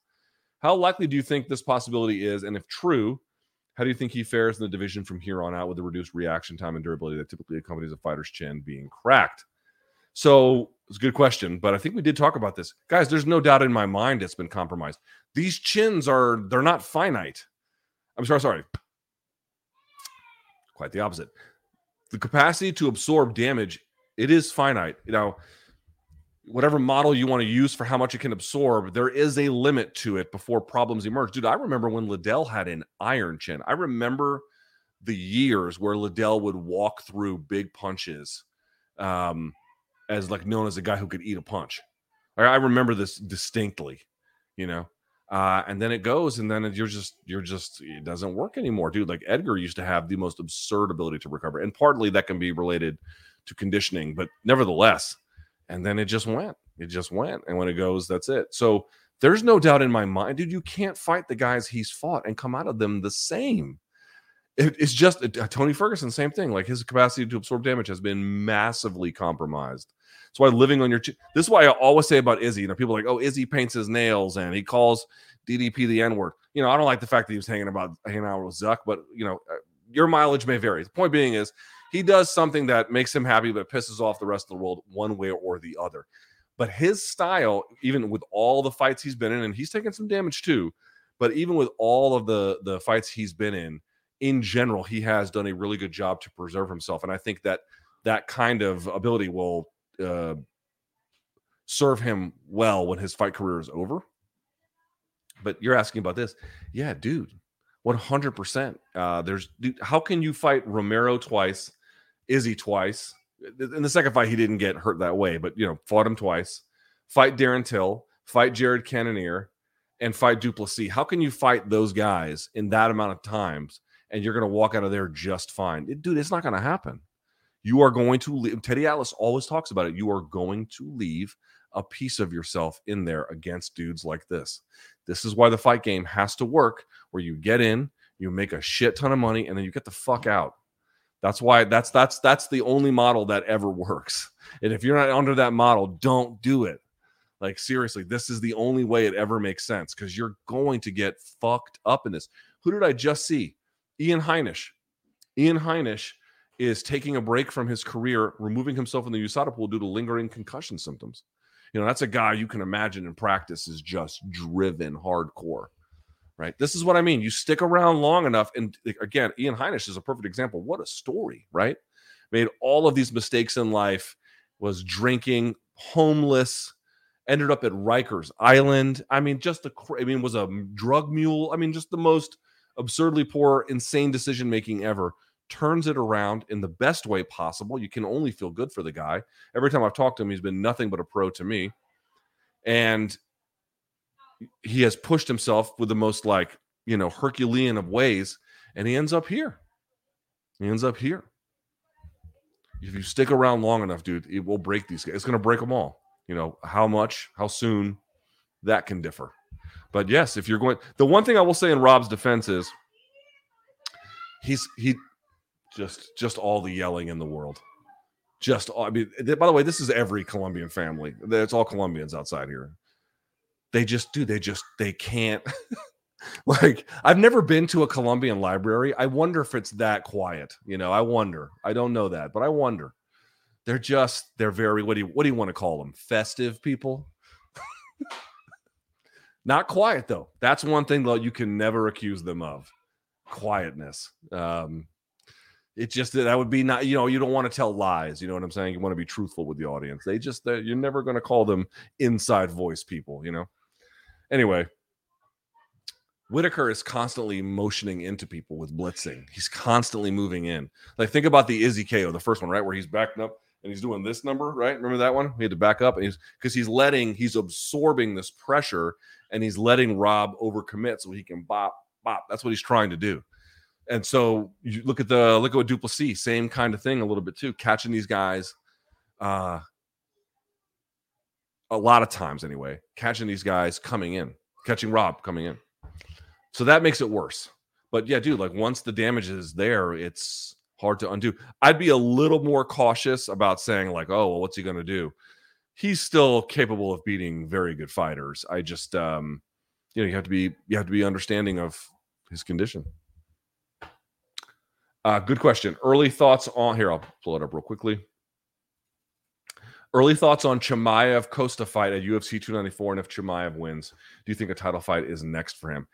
How likely do you think this possibility is? And if true, how do you think he fares in the division from here on out with the reduced reaction time and durability that typically accompanies a fighter's chin being cracked? So it's a good question, but I think we did talk about this. Guys, there's no doubt in my mind it's been compromised. These chins are they're not finite. I'm sorry, sorry. Quite the opposite. The capacity to absorb damage, it is finite. You know, whatever model you want to use for how much it can absorb, there is a limit to it before problems emerge. Dude, I remember when Liddell had an iron chin. I remember the years where Liddell would walk through big punches. Um, as like known as a guy who could eat a punch. I remember this distinctly, you know. Uh, and then it goes, and then you're just you're just it doesn't work anymore, dude. Like Edgar used to have the most absurd ability to recover, and partly that can be related to conditioning, but nevertheless, and then it just went, it just went, and when it goes, that's it. So there's no doubt in my mind, dude. You can't fight the guys he's fought and come out of them the same it's just uh, Tony Ferguson, same thing. Like his capacity to absorb damage has been massively compromised. That's why living on your this is why I always say about Izzy. You know, people like, oh, Izzy paints his nails and he calls DDP the N word. You know, I don't like the fact that he was hanging about hanging out with Zuck, but you know, uh, your mileage may vary. The point being is he does something that makes him happy, but pisses off the rest of the world one way or the other. But his style, even with all the fights he's been in, and he's taken some damage too, but even with all of the the fights he's been in, in general, he has done a really good job to preserve himself, and I think that that kind of ability will uh, serve him well when his fight career is over. But you're asking about this, yeah, dude, one hundred percent. Uh, there's dude, how can you fight Romero twice, Izzy twice? In the second fight, he didn't get hurt that way, but you know, fought him twice. Fight Darren Till, fight Jared Cannonier, and fight Du Plessis. How can you fight those guys in that amount of times and you're going to walk out of there just fine. It, dude, it's not going to happen. You are going to leave. Teddy Atlas always talks about it. You are going to leave a piece of yourself in there against dudes like this. This is why the fight game has to work, where you get in, you make a shit ton of money, and then you get the fuck out. That's why that's that's that's the only model that ever works. And if you're not under that model, don't do it. Like seriously, this is the only way it ever makes sense because you're going to get fucked up in this. Who did I just see? Ian Heinisch. Ian Heinisch is taking a break from his career, removing himself from the USADA pool due to lingering concussion symptoms. You know, that's a guy you can imagine in practice is just driven hardcore, right? This is what I mean. You stick around long enough, and again, Ian Heinisch is a perfect example. What a story, right? Made all of these mistakes in life, was drinking, homeless, ended up at Rikers Island. I mean, just the, I mean, was a drug mule. I mean, just the most absurdly poor, insane decision making ever turns it around in the best way possible. You can only feel good for the guy. Every time I've talked to him, he's been nothing but a pro to me. And he has pushed himself with the most like, you know, Herculean of ways, and he ends up here. He ends up here. If you stick around long enough, dude, it will break these guys. It's going to break them all. You know, how much, how soon, that can differ. But yes, if you're going, the one thing I will say in Rob's defense is he's he just just all the yelling in the world. Just I mean, by the way, this is every Colombian family. It's all Colombians outside here. They just do. They just they can't. like I've never been to a Colombian library. I wonder if it's that quiet. You know, I wonder. I don't know that, but I wonder. They're just they're very what do you what do you want to call them? Festive people. Not quiet though. That's one thing though you can never accuse them of. Quietness. Um, it just that would be not you know you don't want to tell lies you know what i'm saying you want to be truthful with the audience they just you're never going to call them inside voice people you know anyway Whittaker is constantly motioning into people with blitzing. He's constantly moving in. Like think about the Izzy KO, the first one, right, where he's backing up and he's doing this number, right? Remember that one? He had to back up, and he's because he's letting, he's absorbing this pressure, and he's letting Rob overcommit so he can bop, bop. That's what he's trying to do. And so you look at the look at what Du same kind of thing a little bit too, catching these guys uh a lot of times anyway, catching these guys coming in, catching Rob coming in. So that makes it worse. But yeah, dude, like once the damage is there, it's hard to undo. I'd be a little more cautious about saying like, "Oh, well, what's he going to do?" He's still capable of beating very good fighters. I just um you know, you have to be you have to be understanding of his condition. Uh, good question. Early thoughts on here. I'll pull it up real quickly. Early thoughts on Chimaev Costa fight at UFC 294, and if Chimaev wins, do you think a title fight is next for him?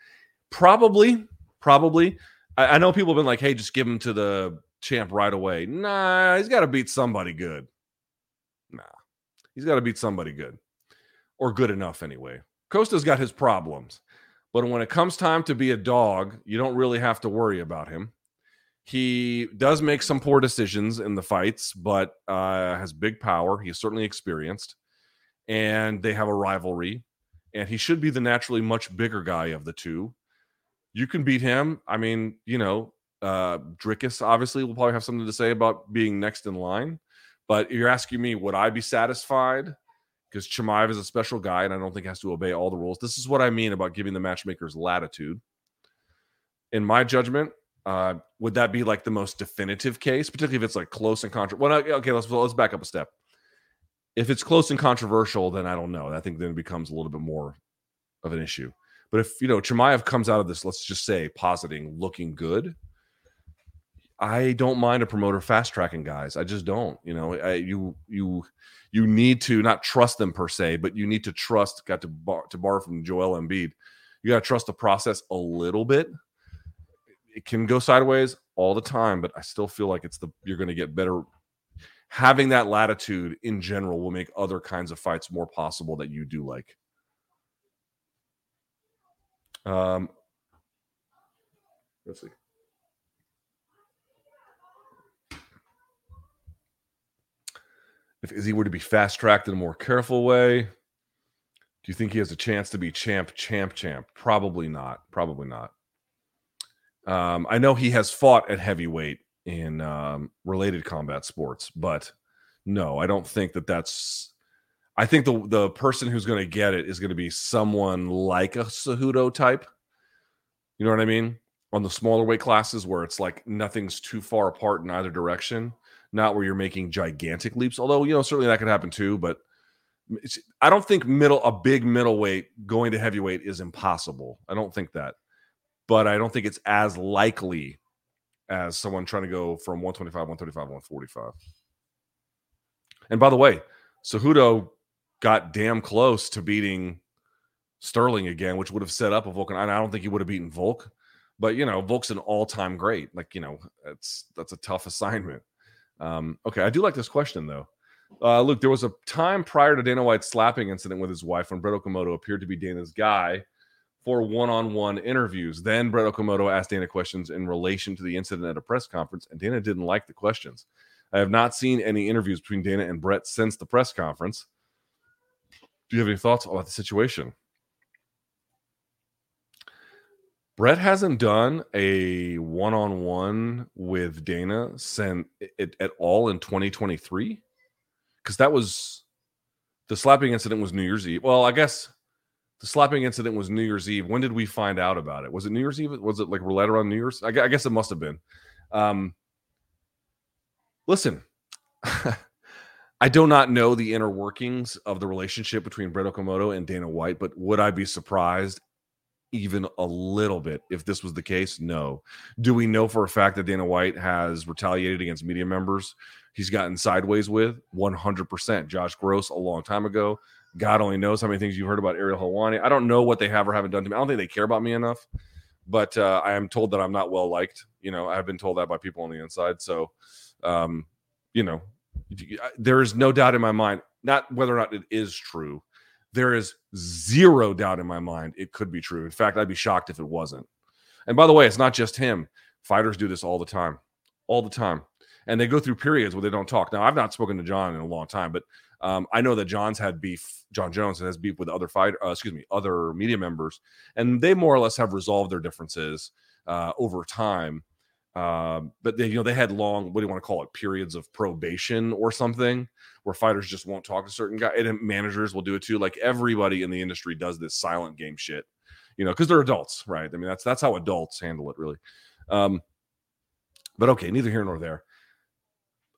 Probably, probably. I, I know people have been like, "Hey, just give him to the champ right away." Nah, he's got to beat somebody good. Nah, he's got to beat somebody good, or good enough anyway. Costa's got his problems, but when it comes time to be a dog, you don't really have to worry about him. He does make some poor decisions in the fights, but uh, has big power. He's certainly experienced, and they have a rivalry. And he should be the naturally much bigger guy of the two. You can beat him. I mean, you know, uh, Dricus obviously will probably have something to say about being next in line. But you're asking me, would I be satisfied? Because Chimaev is a special guy, and I don't think has to obey all the rules. This is what I mean about giving the matchmakers latitude. In my judgment, uh, would that be like the most definitive case, particularly if it's like close and controversial? Well, okay, let's let's back up a step. If it's close and controversial, then I don't know. I think then it becomes a little bit more of an issue. But if you know Chimaev comes out of this, let's just say positing, looking good, I don't mind a promoter fast tracking guys. I just don't. You know, I, you you you need to not trust them per se, but you need to trust. Got to bar, to borrow from Joel Embiid. You got to trust the process a little bit it can go sideways all the time, but I still feel like it's the you're going to get better. Having that latitude in general will make other kinds of fights more possible that you do like. Um, let's see. If Izzy were to be fast tracked in a more careful way, do you think he has a chance to be champ, champ, champ? Probably not. Probably not. Um, I know he has fought at heavyweight in um, related combat sports, but no, I don't think that that's. I think the the person who's going to get it is going to be someone like a Cejudo type. You know what I mean? on the smaller weight classes where it's like nothing's too far apart in either direction, not where you're making gigantic leaps. Although, you know, certainly that could happen too, but I don't think middle a big middleweight going to heavyweight is impossible. I don't think that. But I don't think it's as likely as someone trying to go from 125, 135, 145. And by the way, Cejudo got damn close to beating Sterling again, which would have set up a Volkan. I don't think he would have beaten Volk, but you know, Volk's an all-time great. Like, you know, it's that's a tough assignment. Um, okay, I do like this question though. Uh, Luke, there was a time prior to Dana White's slapping incident with his wife when Brett Okamoto appeared to be Dana's guy for one-on-one interviews. Then Brett Okamoto asked Dana questions in relation to the incident at a press conference, and Dana didn't like the questions. I have not seen any interviews between Dana and Brett since the press conference. Do you have any thoughts about the situation? Brett hasn't done a one-on-one with Dana since it, at all in 2023 because that was the slapping incident was New Year's Eve. Well, I guess the slapping incident was New Year's Eve. When did we find out about it? Was it New Year's Eve? Was it like roulette around New Year's? I, I guess it must have been. Um, listen, I do not know the inner workings of the relationship between Brett Okamoto and Dana White, but would I be surprised even a little bit if this was the case? No. Do we know for a fact that Dana White has retaliated against media members he's gotten sideways with 100%. Josh Gross a long time ago. God only knows how many things you've heard about Ariel Helwani. I don't know what they have or haven't done to me. I don't think they care about me enough, but uh, I am told that I'm not well liked. You know, I've been told that by people on the inside. So, um, you know, there is no doubt in my mind, not whether or not it is true. There is zero doubt in my mind it could be true. In fact, I'd be shocked if it wasn't. And by the way, it's not just him. Fighters do this all the time, all the time and they go through periods where they don't talk. Now, I've not spoken to Jon in a long time, but um, I know that Jon's had beef. Jon Jones has beef with other fight, uh, excuse me, other media members, and they more or less have resolved their differences uh, over time. Um, but they, you know, they had long, what do you want to call it, periods of probation or something, where fighters just won't talk to certain guys, and managers will do it too. Like everybody in the industry does this silent game shit, you know, because they're adults, right? I mean, that's that's how adults handle it, really. Um, but okay, neither here nor there.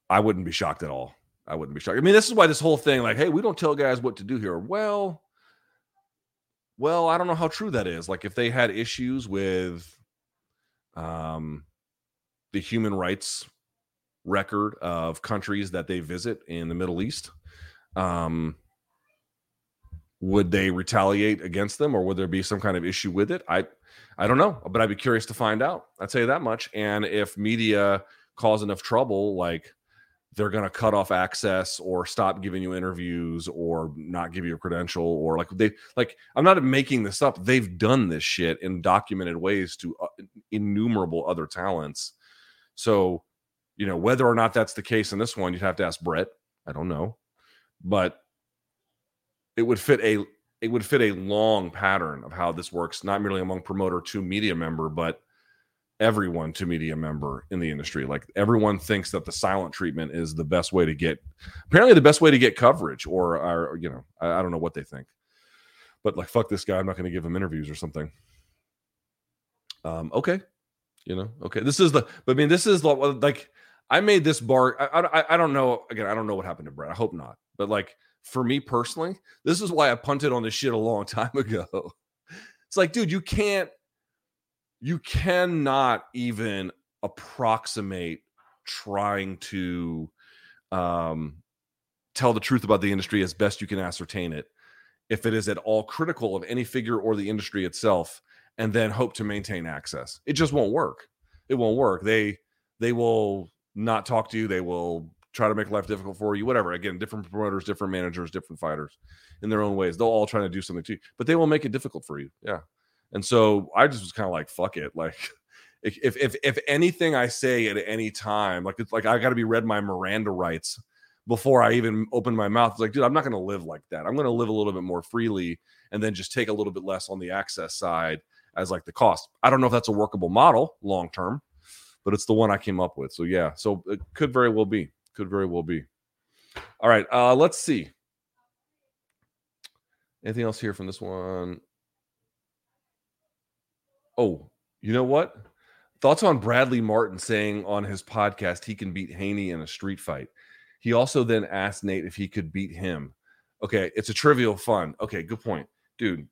I wouldn't be shocked at all. I wouldn't be shocked. I mean, this is why this whole thing, like, hey, we don't tell guys what to do here. Well, well, I don't know how true that is. Like, if they had issues with um, the human rights record of countries that they visit in the Middle East, um, would they retaliate against them, or would there be some kind of issue with it? I, I don't know, but I'd be curious to find out. I'd say that much. And if media cause enough trouble, like they're going to cut off access or stop giving you interviews or not give you a credential or like they like i'm not making this up. They've done this shit in documented ways to uh, innumerable other talents. So you know whether or not that's the case in this one you'd have to ask brett. I don't know. But it would fit a it would fit a long pattern of how this works not merely among promoter to media member but everyone to media member in the industry. Like everyone thinks that the silent treatment is the best way to get, apparently the best way to get coverage, or, or you know, I, I don't know what they think, but like fuck this guy, I'm not going to give him interviews or something. Um, okay, you know, okay, this is the, but I mean, this is like I made this bar. I, I I don't know. Again, I don't know what happened to Brett. I hope not. But like for me personally, this is why I punted on this shit a long time ago. It's like, dude, you can't you cannot even approximate trying to um, tell the truth about the industry as best you can ascertain it if it is at all critical of any figure or the industry itself and then hope to maintain access. It just won't work. It won't work. They they will not talk to you. They will try to make life difficult for you whatever. Again different promoters different managers different fighters in their own ways. They'll all try to do something to you but they will make it difficult for you. Yeah and so I just was kind of like, fuck it. Like if if if anything I say at any time, like it's like I got to be read my Miranda rights before I even open my mouth. It's like, dude, I'm not going to live like that. I'm going to live a little bit more freely and then just take a little bit less on the access side as like the cost. I don't know if that's a workable model long term, but it's the one I came up with. So yeah, so it could very well be. Could very well be. All right, uh let's see. Anything else here from this one? Oh, you know what? Thoughts on Bradley Martin saying on his podcast he can beat Haney in a street fight. He also then asked Nate if he could beat him. Okay, it's a trivial fun. Okay, good point, dude.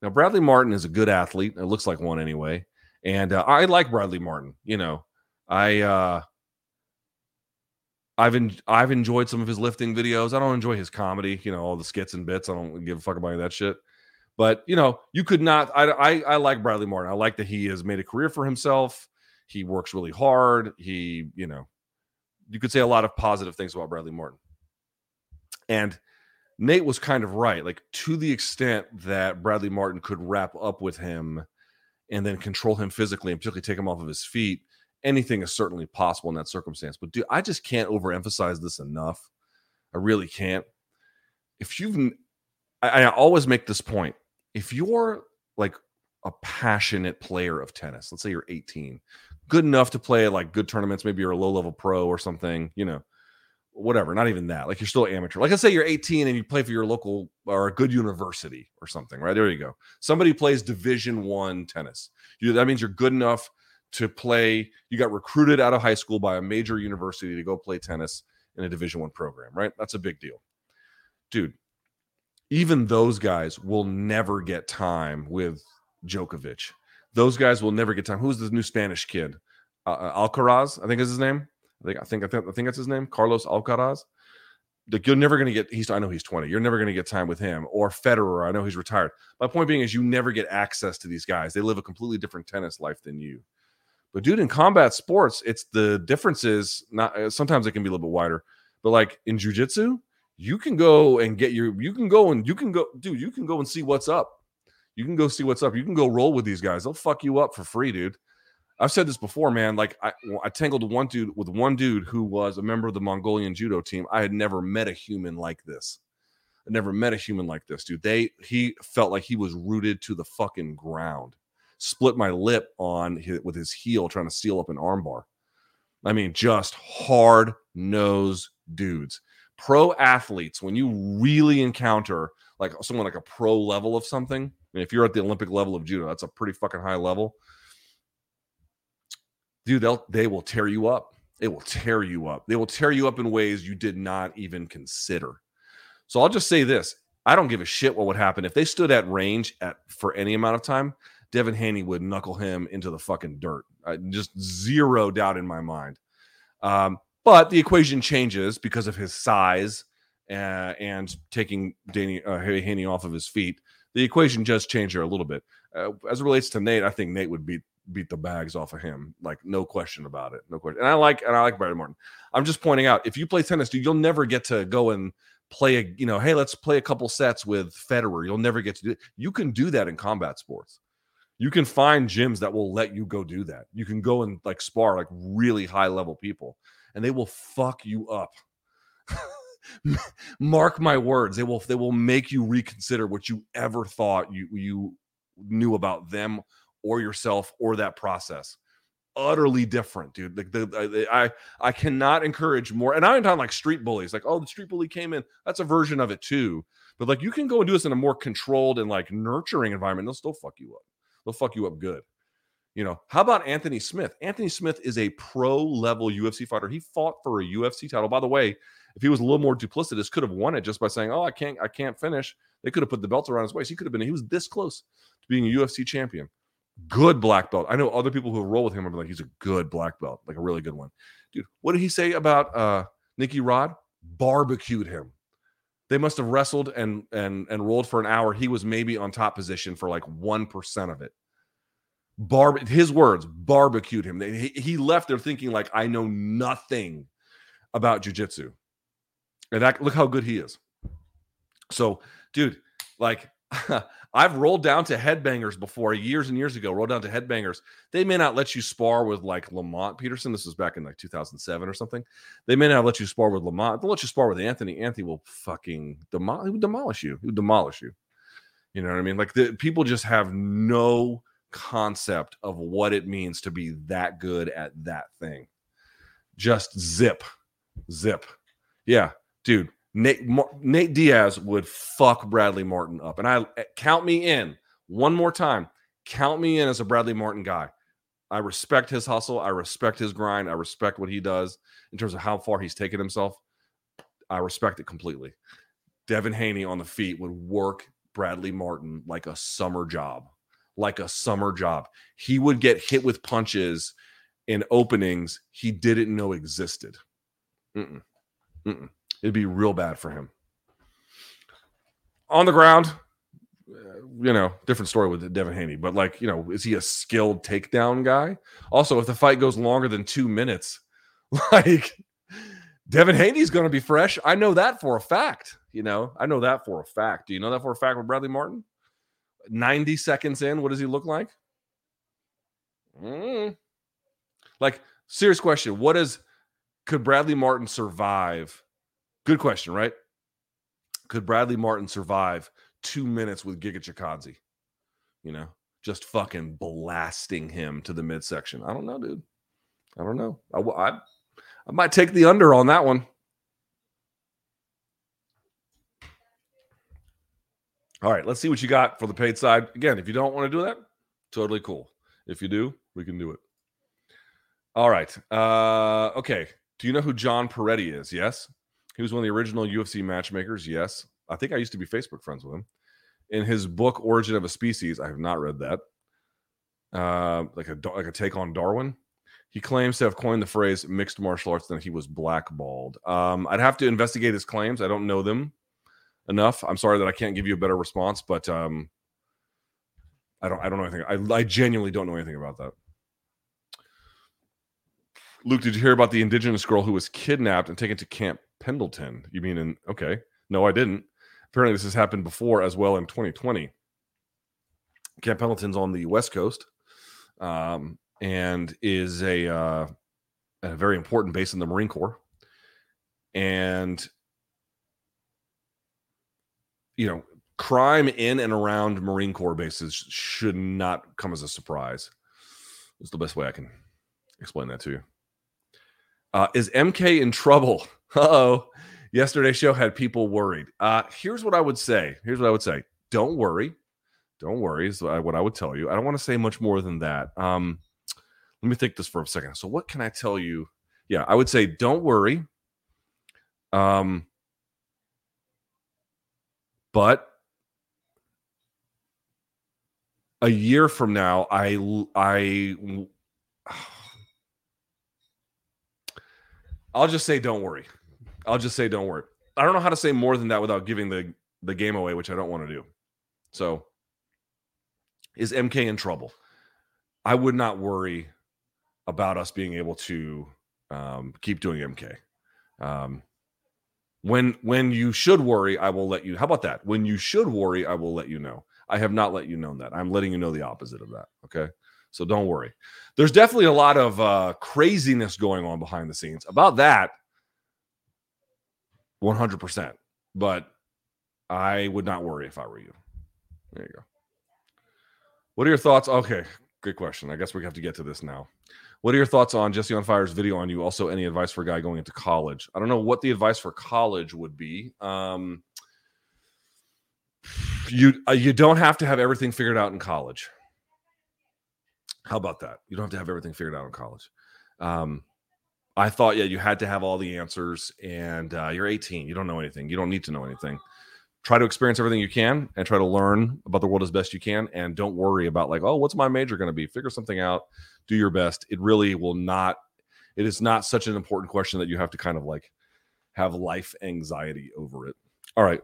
Now Bradley Martin is a good athlete. It looks like one anyway, and uh, I like Bradley Martin. You know, I uh, I've en- I've enjoyed some of his lifting videos. I don't enjoy his comedy. You know, all the skits and bits. I don't give a fuck about that shit. But you know, you could not. I, I I like Bradley Martin. I like that he has made a career for himself. He works really hard. He, you know, you could say a lot of positive things about Bradley Martin. And Nate was kind of right, like to the extent that Bradley Martin could wrap up with him and then control him physically and particularly take him off of his feet. Anything is certainly possible in that circumstance. But dude, I just can't overemphasize this enough. I really can't. If you've, I, I always make this point if you're like a passionate player of tennis, let's say you're 18, good enough to play like good tournaments, maybe you're a low level pro or something, you know, whatever, not even that. Like you're still amateur. Like I say you're 18 and you play for your local or a good university or something, right? There you go. Somebody plays division one tennis. You, that means you're good enough to play. You got recruited out of high school by a major university to go play tennis in a division one program, right? That's a big deal. Dude, even those guys will never get time with Djokovic. Those guys will never get time. Who's the new Spanish kid? Uh, uh, Alcaraz, I think is his name. I think I think I think, I think that's his name, Carlos Alcaraz. Like you're never going to get. He's I know he's 20. You're never going to get time with him or Federer. I know he's retired. My point being is you never get access to these guys. They live a completely different tennis life than you. But dude, in combat sports, it's the differences. not. Sometimes it can be a little bit wider. But like in jujitsu, you can go and get your you can go and you can go dude you can go and see what's up. You can go see what's up. You can go roll with these guys. They'll fuck you up for free dude. I've said this before man like i i tangled one dude with one dude who was a member of the mongolian judo team. I had never met a human like this. I never met a human like this dude. They he felt like he was rooted to the fucking ground. Split my lip on his, with his heel trying to seal up an armbar. I mean just hard nose dudes pro athletes, when you really encounter like someone like a pro level of something, and if you're at the Olympic level of judo, that's a pretty fucking high level. Dude, they'll they will tear you up. It will tear you up. They will tear you up in ways you did not even consider. So I'll just say this: I don't give a shit what would happen if they stood at range at for any amount of time. Devin Haney would knuckle him into the fucking dirt. Just zero doubt in my mind. Um, but the equation changes because of his size uh, and taking Danny uh, Haney off of his feet. The equation just changed there a little bit. Uh, as it relates to Nate, I think Nate would beat beat the bags off of him, like no question about it, no question. And I like and I like Bradley Martin. I'm just pointing out if you play tennis, dude, you'll never get to go and play a you know, hey, let's play a couple sets with Federer. You'll never get to do it. You can do that in combat sports. You can find gyms that will let you go do that. You can go and like spar like really high level people and they will fuck you up. Mark my words, they will they will make you reconsider what you ever thought you you knew about them or yourself or that process. Utterly different, dude. Like the, the, I I cannot encourage more. And I'm talking like street bullies, like oh the street bully came in. That's a version of it too. But like you can go and do this in a more controlled and like nurturing environment. They'll still fuck you up. They'll fuck you up good. You know, how about Anthony Smith? Anthony Smith is a pro level UFC fighter. He fought for a UFC title. By the way, if he was a little more duplicitous, could have won it just by saying, "Oh, I can't, I can't finish." They could have put the belt around his waist. He could have been. He was this close to being a UFC champion. Good black belt. I know other people who have roll with him are like, he's a good black belt, like a really good one, dude. What did he say about uh Nicky Rod? Barbecued him. They must have wrestled and and and rolled for an hour. He was maybe on top position for like one percent of it bar his words barbecued him. He, he left there thinking like I know nothing about jujitsu, and that look how good he is. So, dude, like I've rolled down to headbangers before years and years ago. Rolled down to headbangers. They may not let you spar with like Lamont Peterson. This was back in like 2007 or something. They may not let you spar with Lamont. They'll let you spar with Anthony. Anthony will fucking demolish. He demolish you. He would demolish you. You know what I mean? Like the people just have no concept of what it means to be that good at that thing. Just zip, zip. Yeah, dude. Nate, Nate Diaz would fuck Bradley Martin up. And I eh, count me in one more time. Count me in as a Bradley Martin guy. I respect his hustle. I respect his grind. I respect what he does in terms of how far he's taken himself. I respect it completely. Devin Haney on the feet would work Bradley Martin like a summer job, like a summer job. He would get hit with punches in openings he didn't know existed. Mm-mm. Mm-mm. It'd be real bad for him. On the ground, uh, you know, different story with Devin Haney, but like, you know, is he a skilled takedown guy? Also, if the fight goes longer than two minutes, like Devin Haney's going to be fresh. I know that for a fact. You know, I know that for a fact. Do you know that for a fact with Bradley Martin? 90 seconds in, what does he look like? Mm. Like, serious question. What is, could Bradley Martin survive? Good question, right? Could Bradley Martin survive two minutes with Giga Chikadze? You know, just fucking blasting him to the midsection. I don't know, dude. I don't know. I, I, I might take the under on that one. All right, let's see what you got for the paid side. Again, if you don't want to do that, totally cool. If you do, we can do it. All right. Uh, okay. Do you know who John Perretti is? Yes. He was one of the original UFC matchmakers. Yes. I think I used to be Facebook friends with him. In his book Origin of a Species, I have not read that. Uh, like a like a take on Darwin. He claims to have coined the phrase mixed martial arts, then he was blackballed. Um, I'd have to investigate his claims. I don't know them enough. I'm sorry that I can't give you a better response, but um, I don't I don't know anything. I, I genuinely don't know anything about that. Luke, did you hear about the indigenous girl who was kidnapped and taken to Camp Pendleton? You mean in okay. No, I didn't. Apparently, this has happened before as well in 2020. Camp Pendleton's on the West Coast um, and is a, uh, a very important base in the Marine Corps. And, you know, crime in and around Marine Corps bases should not come as a surprise. It's the best way I can explain that to you. Uh, is MK in trouble? oh. Yesterday's show had people worried. Uh, here's what I would say. Here's what I would say. Don't worry. Don't worry is what I would tell you. I don't want to say much more than that. Um, let me think this for a second. So, what can I tell you? Yeah, I would say don't worry. Um, but a year from now, I I I'll just say don't worry. I'll just say don't worry. I don't know how to say more than that without giving the the game away, which I don't want to do. So, is MK in trouble? I would not worry about us being able to um, keep doing MK. Um, when when you should worry, I will let you. How about that? When you should worry, I will let you know. I have not let you know that. I'm letting you know the opposite of that. Okay. So don't worry. There's definitely a lot of uh, craziness going on behind the scenes. About that, 100%. But I would not worry if I were you. There you go. What are your thoughts? Okay, good question. I guess we have to get to this now. What are your thoughts on Jesse on Fire's video on you? Also, any advice for a guy going into college? I don't know what the advice for college would be. Um, you uh, you don't have to have everything figured out in college. How about that? You don't have to have everything figured out in college. Um, I thought, yeah, you had to have all the answers, and uh, you're 18. You don't know anything. You don't need to know anything. Try to experience everything you can and try to learn about the world as best you can. And don't worry about, like, oh, what's my major going to be? Figure something out. Do your best. It really will not, it is not such an important question that you have to kind of like have life anxiety over it. All right.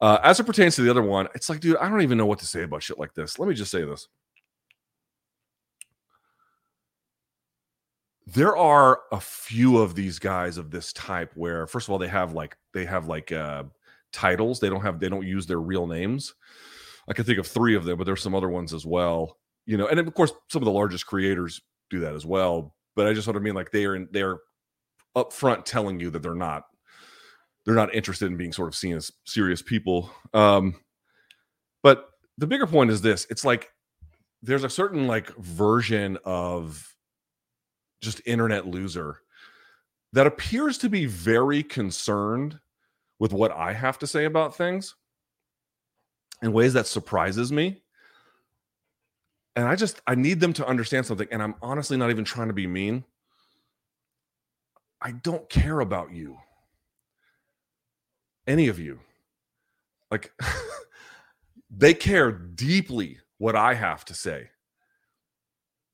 Uh, as it pertains to the other one, it's like, dude, I don't even know what to say about shit like this. Let me just say this. there are a few of these guys of this type where first of all they have like they have like uh titles they don't have they don't use their real names i can think of three of them but there's some other ones as well you know and of course some of the largest creators do that as well but i just what i mean like they are in, they're upfront telling you that they're not they're not interested in being sort of seen as serious people um but the bigger point is this it's like there's a certain like version of just internet loser that appears to be very concerned with what I have to say about things in ways that surprises me. And I just I need them to understand something. And I'm honestly not even trying to be mean. I don't care about you. Any of you. Like they care deeply what I have to say.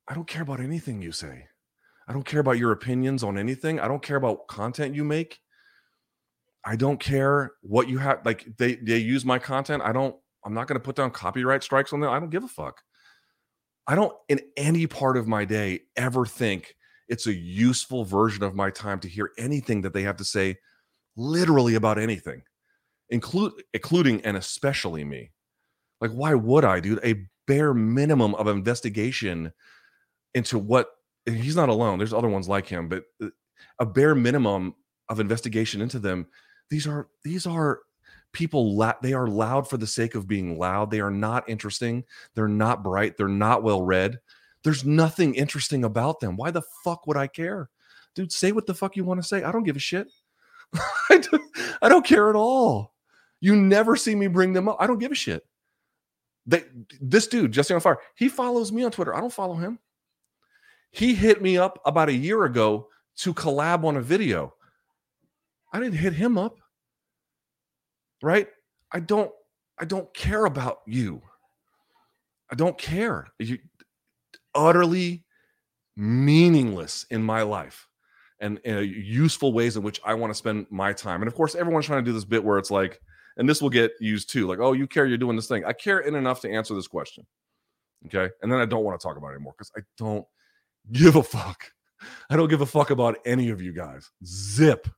I don't care about anything you say. I don't care about your opinions on anything. I don't care about content you make. I don't care what you have. Like they they use my content. I don't. I'm not going to put down copyright strikes on them. I don't give a fuck. I don't in any part of my day ever think it's a useful version of my time to hear anything that they have to say, literally about anything, include including and especially me. Like, why would I, dude? A bare minimum of investigation into what he's not alone. There's other ones like him, but uh, a bare minimum of investigation into them. These are these are people la- they are loud for the sake of being loud. They are not interesting. They're not bright. They're not well read. There's nothing interesting about them. Why the fuck would I care? Dude, say what the fuck you want to say. I don't give a shit. I, don't, care at all. You never see me bring them up. I don't give a shit. They, this dude, Jesse on Fire, he follows me on Twitter. I don't follow him. He hit me up about a year ago to collab on a video. I didn't hit him up. Right? I don't I don't care about you. I don't care. You utterly meaningless in my life and, and useful ways in which I want to spend my time. And of course, everyone's trying to do this bit where it's like, and this will get used too, like, oh, you care, you're doing this thing. I care in enough to answer this question. Okay. And then I don't want to talk about it anymore because I don't give a fuck. I don't give a fuck about any of you guys. Zip.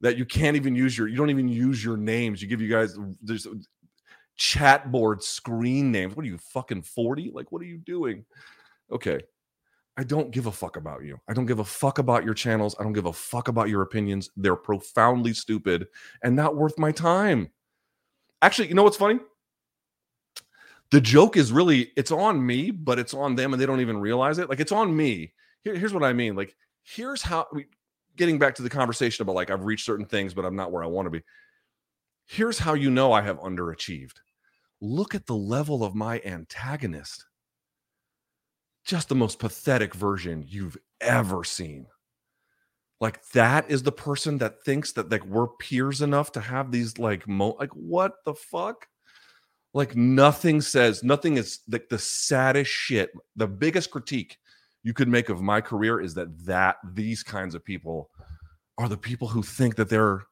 That you can't even use your, you don't even use your names. You give you guys there's chat board screen names. What are you fucking 40? Like, what are you doing? Okay. I don't give a fuck about you. I don't give a fuck about your channels. I don't give a fuck about your opinions. They're profoundly stupid and not worth my time. Actually, you know what's funny? the joke is really it's on me, but it's on them and they don't even realize it. Like it's on me. Here, here's what I mean. Like here's how we, getting back to the conversation about like I've reached certain things, but I'm not where I want to be. Here's how you know I have underachieved. Look at the level of my antagonist. Just the most pathetic version you've ever seen. Like that is the person that thinks that like we're peers enough to have these like mo like what the fuck? Like nothing says, nothing is like the saddest shit. The biggest critique you could make of my career is that that these kinds of people are the people who think that they're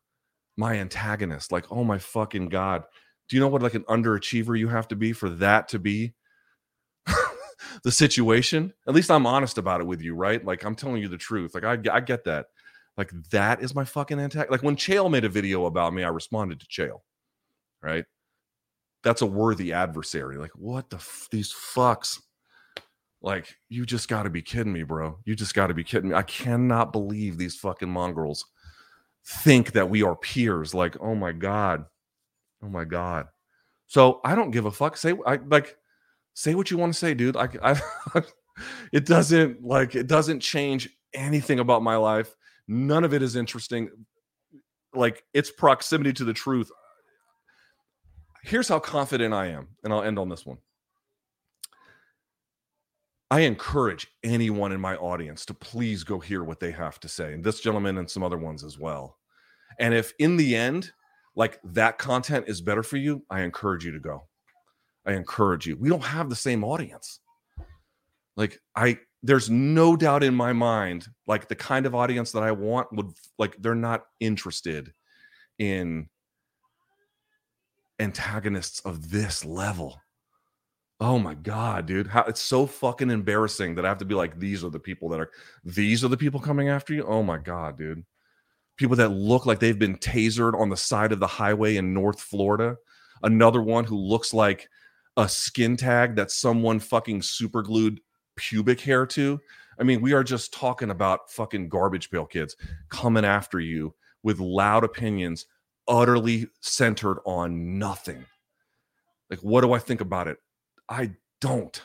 my antagonist. Like, oh my fucking god. Do you know what like an underachiever you have to be for that to be the situation? At least I'm honest about it with you, right? Like I'm telling you the truth. Like I, I get that. Like that is my fucking antagonist. Like when Chael made a video about me, I responded to Chael, right? that's a worthy adversary. Like, what the f- these fucks? Like, you just got to be kidding me, bro. You just got to be kidding me. I cannot believe these fucking mongrels think that we are peers. Like, oh my god, oh my god. So I don't give a fuck. Say I like say what you want to say, dude. I, I it doesn't like it doesn't change anything about my life. None of it is interesting. Like its proximity to the truth here's how confident I am, and I'll end on this one. I encourage anyone in my audience to please go hear what they have to say, and this gentleman and some other ones as well. And if in the end, like that content is better for you, I encourage you to go. I encourage you. We don't have the same audience. Like, I, there's no doubt in my mind, like the kind of audience that I want would, like, they're not interested in antagonists of this level. Oh my god, dude. How it's so fucking embarrassing that I have to be like these are the people that are these are the people coming after you. Oh my god, dude. People that look like they've been tasered on the side of the highway in North Florida. Another one who looks like a skin tag that someone fucking super glued pubic hair to. I mean, we are just talking about fucking garbage pail kids coming after you with loud opinions utterly centered on nothing. Like, what do I think about it? I don't.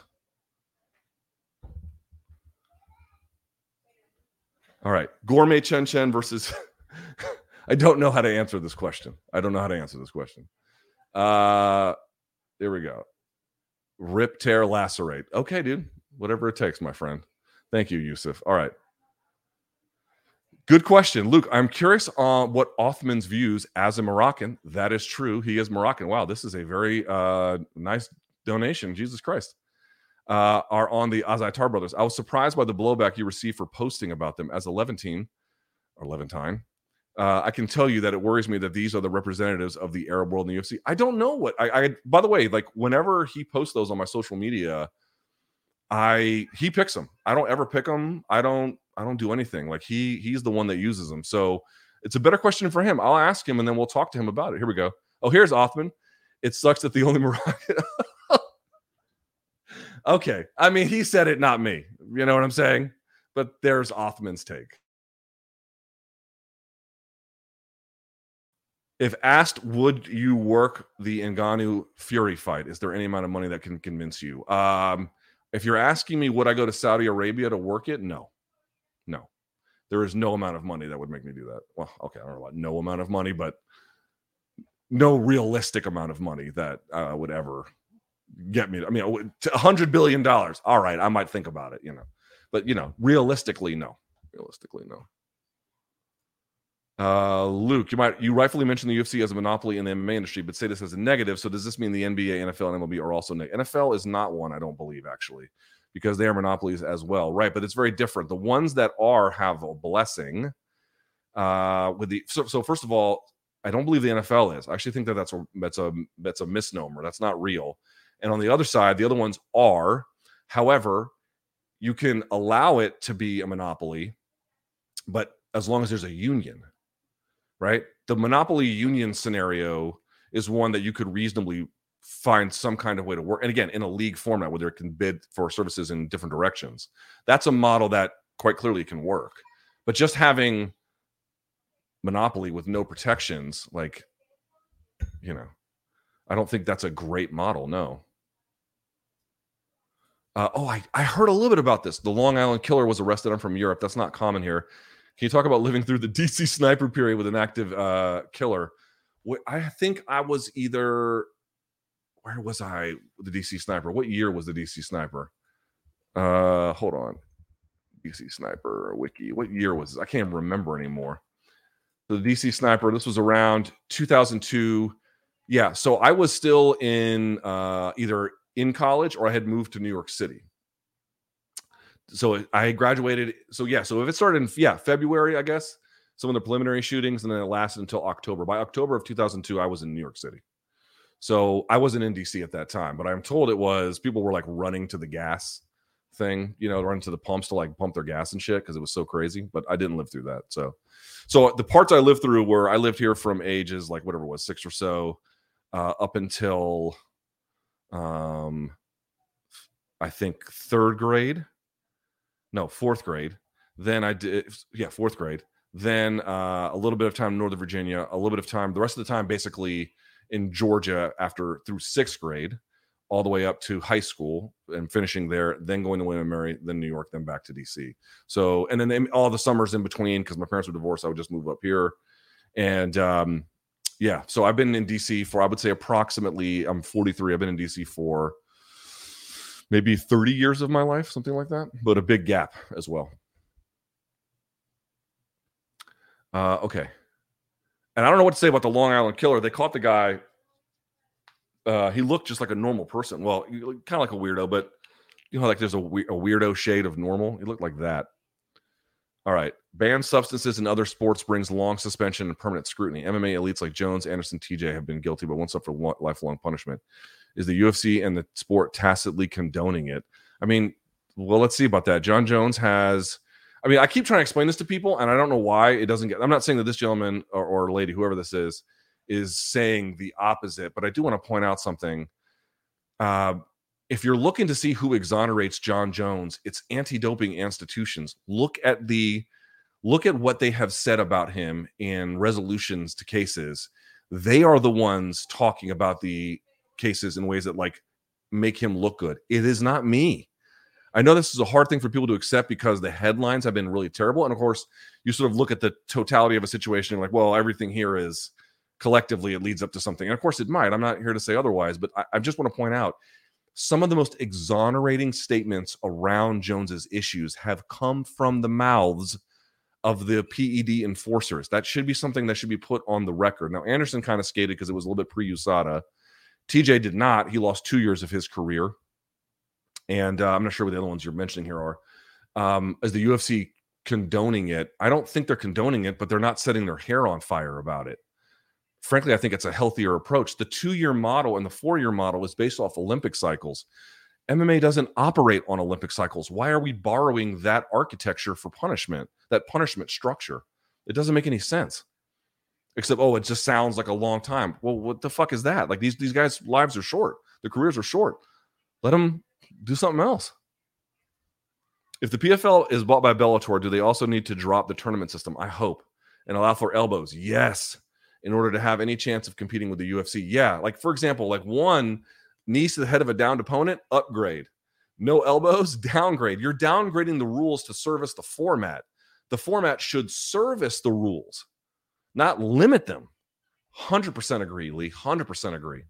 All right. Gourmet Chen Chen versus. I don't know how to answer this question. I don't know how to answer this question. Uh, there we go. Rip, tear, lacerate. Okay, dude. Whatever it takes, my friend. Thank you, Yusuf. All right. Good question, Luke. I'm curious on what Othman's views as a Moroccan. That is true. He is Moroccan. Wow, this is a very uh, nice donation. Jesus Christ. Uh, are on the Azaitar brothers. I was surprised by the blowback you received for posting about them as a Levantine or Levantine. Uh, I can tell you that it worries me that these are the representatives of the Arab world in the UFC. I don't know what I, I by the way, like whenever he posts those on my social media, I he picks them. I don't ever pick them. I don't I don't do anything. Like he he's the one that uses them. So it's a better question for him. I'll ask him and then we'll talk to him about it. Here we go. Oh, here's Othman. It sucks that the only Moroccan. Okay. I mean, he said it, not me. You know what I'm saying? But there's Othman's take. If asked, would you work the Ngannou Fury fight? Is there any amount of money that can convince you? Um, if you're asking me, would I go to Saudi Arabia to work it? No, no. There is no amount of money that would make me do that. Well, okay, I don't know about no amount of money, but no realistic amount of money that uh, would ever get me. I mean, a hundred billion dollars. All right, I might think about it, you know, but you know, realistically, no. Realistically, no. Uh, Luke, you might you rightfully mentioned the UFC as a monopoly in the MMA industry, but say this as a negative. So does this mean the NBA, NFL, and MLB are also negative? NFL is not one, I don't believe, actually, because they are monopolies as well, right? But it's very different. The ones that are have a blessing. Uh, with the so, so first of all, I don't believe the NFL is. I actually think that that's a that's a that's a misnomer. That's not real. And on the other side, the other ones are. However, you can allow it to be a monopoly, but as long as there's a union right? The monopoly union scenario is one that you could reasonably find some kind of way to work. And again, in a league format where there can bid for services in different directions. That's a model that quite clearly can work. But just having monopoly with no protections, like, you know, I don't think that's a great model. No. Uh, oh, I, I heard a little bit about this. The Long Island killer was arrested. I'm from Europe. That's not common here. Can you talk about living through the DC sniper period with an active uh, killer? I think I was either where was I the DC sniper? What year was the DC sniper? Uh, hold on, DC sniper wiki. What year was this? I can't remember anymore. The DC sniper. This was around 2002. Yeah, so I was still in uh, either in college or I had moved to New York City so I graduated. So yeah, so if it started in yeah February, I guess some of the preliminary shootings, and then it lasted until October. By October of 2002, I was in New York City. So I wasn't in DC at that time, but I'm told it was people were like running to the gas thing, you know, running to the pumps to like pump their gas and shit because it was so crazy. But I didn't live through that. So, so the parts I lived through were I lived here from ages like whatever was six or so, uh, up until, um, I think third grade no fourth grade. Then I did yeah fourth grade. Then uh, a little bit of time in Northern Virginia, a little bit of time. The rest of the time basically in Georgia after through sixth grade, all the way up to high school and finishing there. Then going to William Mary, then New York, then back to DC. So and then all the summers in between because my parents were divorced. I would just move up here, and um, yeah. So I've been in DC for I would say approximately. I'm 43. I've been in DC for maybe 30 years of my life, something like that, but a big gap as well. Uh, okay. And I don't know what to say about the Long Island killer. They caught the guy. Uh, he looked just like a normal person. Well, kind of like a weirdo, but you know, like there's a, a weirdo shade of normal. He looked like that. All right. Banned substances in other sports brings long suspension and permanent scrutiny. MMA elites like Jones, Anderson, TJ have been guilty, but won't suffer lifelong punishment is the UFC and the sport tacitly condoning it. I mean, well, let's see about that. Jon Jones has. I mean, I keep trying to explain this to people, and I don't know why it doesn't get. I'm not saying that this gentleman or, or lady, whoever this is, is saying the opposite, but I do want to point out something. Uh, if you're looking to see who exonerates Jon Jones, it's anti-doping institutions. Look at the look at what they have said about him in resolutions to cases. They are the ones talking about the cases in ways that like make him look good. It is not me. I know this is a hard thing for people to accept because the headlines have been really terrible. And of course, you sort of look at the totality of a situation and like, well, everything here is collectively, it leads up to something. And of course, it might. I'm not here to say otherwise, but I, I just want to point out some of the most exonerating statements around Jones's issues have come from the mouths of the PED enforcers. That should be something that should be put on the record. Now, Anderson kind of skated because it was a little bit pre USADA. TJ did not. He lost two years of his career. And uh, I'm not sure what the other ones you're mentioning here are. Um, the UFC condoning it, I don't think they're condoning it, but they're not setting their hair on fire about it. Frankly, I think it's a healthier approach. The two year model and the four year model is based off Olympic cycles. MMA doesn't operate on Olympic cycles. Why are we borrowing that architecture for punishment, that punishment structure? It doesn't make any sense. Except, oh, it just sounds like a long time. Well, what the fuck is that? Like these these guys' lives are short. Their careers are short. Let them do something else. If the PFL is bought by Bellator, do they also need to drop the tournament system? I hope and allow for elbows. Yes, in order to have any chance of competing with the UFC. Yeah, like for example, like one knees to the head of a downed opponent, upgrade. No elbows, downgrade. You're downgrading the rules to service the format. The format should service the rules, not limit them. 100% agree, Lee. 100% agree.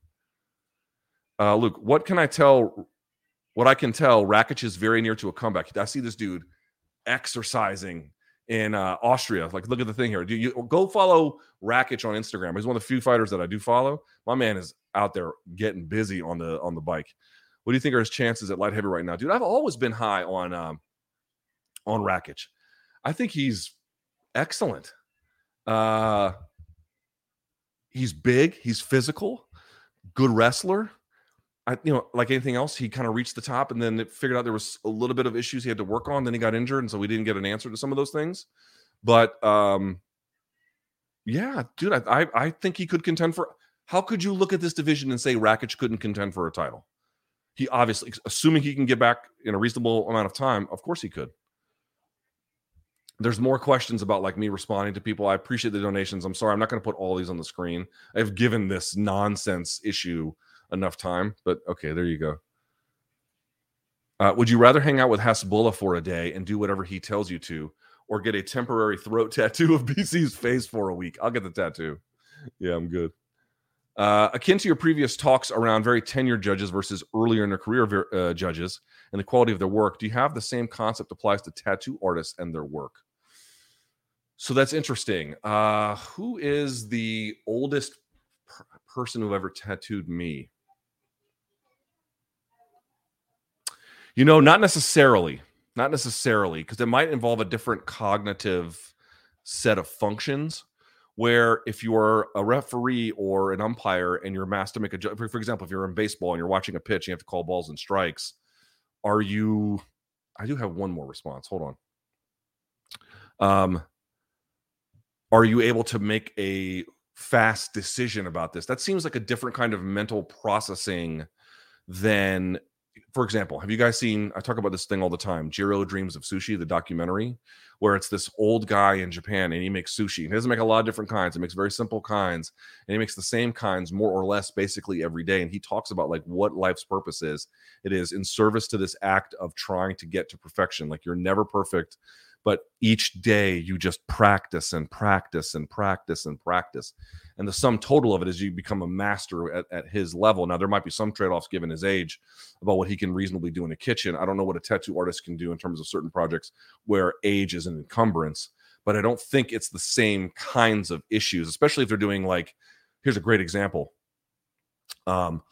Uh, Luke, what can I tell? What I can tell, Rakic is very near to a comeback. I see this dude exercising in uh, Austria. Like, look at the thing here. Do you go follow Rakic on Instagram? He's one of the few fighters that I do follow. My man is out there getting busy on the on the bike. What do you think are his chances at light heavy right now, dude? I've always been high on um, on Rakic. I think he's excellent. Uh, he's big. He's physical. Good wrestler. I, you know, like anything else, he kind of reached the top and then it figured out there was a little bit of issues he had to work on. Then he got injured, and so we didn't get an answer to some of those things. But um, yeah, dude, I, I, I think he could contend for. How could you look at this division and say Rakic couldn't contend for a title? He obviously, assuming he can get back in a reasonable amount of time, of course he could. There's more questions about like me responding to people. I appreciate the donations. I'm sorry, I'm not going to put all these on the screen. I've given this nonsense issue enough time, but okay, there you go. Uh, would you rather hang out with Hasbulla for a day and do whatever he tells you to, or get a temporary throat tattoo of BC's face for a week? I'll get the tattoo. Yeah, I'm good. Uh, akin to your previous talks around very tenured judges versus earlier in their career uh, judges and the quality of their work, do you have the same concept applies to tattoo artists and their work? So that's interesting. Uh, who is the oldest per- person who ever tattooed me? You know, not necessarily, not necessarily, because it might involve a different cognitive set of functions. Where if you're a referee or an umpire and you're asked to make a for, for example, if you're in baseball and you're watching a pitch, you have to call balls and strikes. Are you? I do have one more response. Hold on. Um, are you able to make a fast decision about this? That seems like a different kind of mental processing than for example, have you guys seen? I talk about this thing all the time. Jiro Dreams of Sushi, the documentary, where it's this old guy in Japan and he makes sushi. He doesn't make a lot of different kinds. He makes very simple kinds, and he makes the same kinds more or less basically every day. And he talks about like what life's purpose is. It is in service to this act of trying to get to perfection. Like you're never perfect but each day you just practice and practice and practice and practice. And the sum total of it is you become a master at, at his level. Now there might be some trade-offs given his age about what he can reasonably do in a kitchen. I don't know what a tattoo artist can do in terms of certain projects where age is an encumbrance but i don't think it's the same kinds of issues especially if they're doing like here's a great example. Um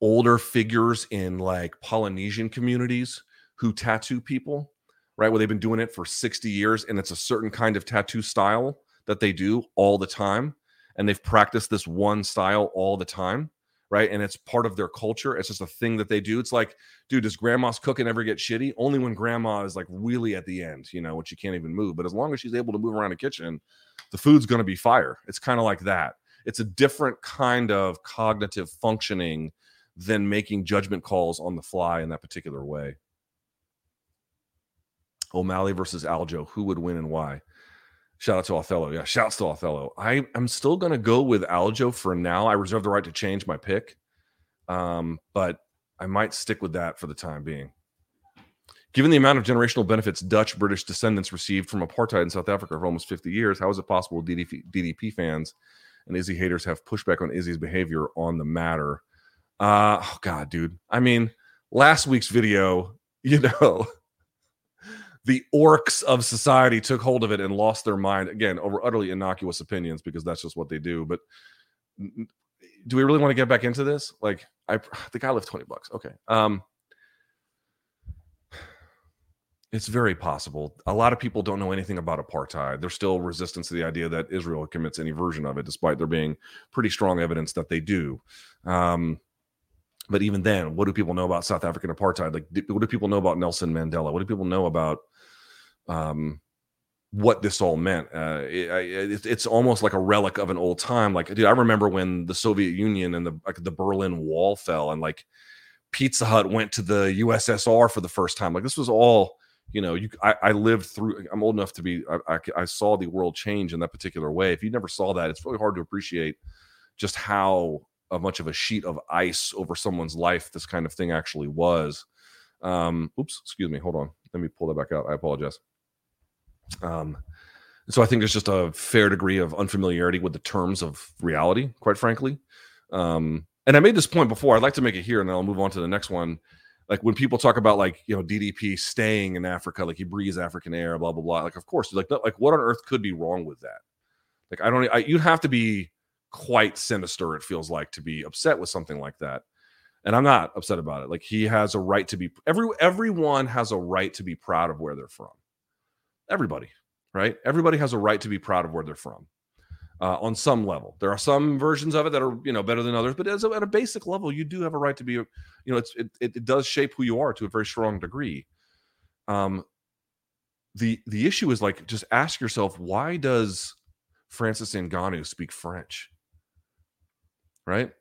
older figures in like polynesian communities who tattoo people right? Where they've been doing it for 60 years and it's a certain kind of tattoo style that they do all the time. And they've practiced this one style all the time, right? And it's part of their culture. It's just a thing that they do. It's like, dude, does grandma's cooking ever get shitty? Only when grandma is like really at the end, you know, when she can't even move. But as long as she's able to move around the kitchen, the food's going to be fire. It's kind of like that. It's a different kind of cognitive functioning than making judgment calls on the fly in that particular way. O'Malley versus Aljo. Who would win and why? Shout out to Othello. Yeah, shouts to Othello. I am still going to go with Aljo for now. I reserve the right to change my pick, um, but I might stick with that for the time being. Given the amount of generational benefits Dutch British descendants received from apartheid in South Africa for almost 50 years, how is it possible DDP, DDP fans and Izzy haters have pushback on Izzy's behavior on the matter? Uh, oh God, dude. I mean, last week's video, you know, the orcs of society took hold of it and lost their mind again over utterly innocuous opinions because that's just what they do. But do we really want to get back into this? Like, I the guy left 20 bucks. Okay. Um, it's very possible. A lot of people don't know anything about apartheid. There's still resistance to the idea that Israel commits any version of it, despite there being pretty strong evidence that they do. Um, but even then, what do people know about South African apartheid? Like, what do people know about Nelson Mandela? What do people know about um, what this all meant? Uh, it, it, it's almost like a relic of an old time. Like, dude, I remember when the Soviet Union and the like the Berlin Wall fell, and like Pizza Hut went to the USSR for the first time. Like, this was all you know, you I, I, lived through. I'm old enough to be. I, I, I, saw the world change in that particular way. If you never saw that, it's really hard to appreciate just how much of a sheet of ice over someone's life this kind of thing actually was. Um, oops, excuse me. Hold on. Let me pull that back out. I apologize. Um, so I think there's just a fair degree of unfamiliarity with the terms of reality, quite frankly. Um, and I made this point before. I'd like to make it here, and then I'll move on to the next one like when people talk about like you know DDP staying in Africa, like he breathes African air, blah blah blah. Like of course, like like what on earth could be wrong with that? Like I don't, I, you'd have to be quite sinister. It feels like to be upset with something like that, and I'm not upset about it. Like he has a right to be. Every everyone has a right to be proud of where they're from. Everybody, right? Everybody has a right to be proud of where they're from uh, on some level. There are some versions of it that are you know better than others, but as a, at a basic level, you do have a right to be. You know, it's it, it does shape who you are to a very strong degree. Um, the the issue is like just ask yourself why does Francis Ngannou speak French? Right?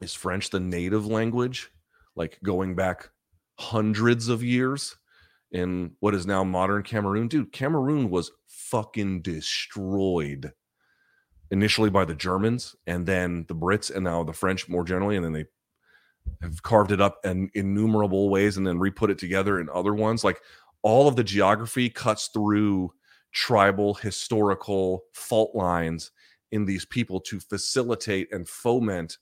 Is French the native language? Like going back hundreds of years in what is now modern Cameroon? Dude, Cameroon was fucking destroyed initially by the Germans and then the Brits and now the French more generally, and then they have carved it up in innumerable ways and then re-put it together in other ones. Like all of the geography cuts through tribal historical fault lines in these people to facilitate and foment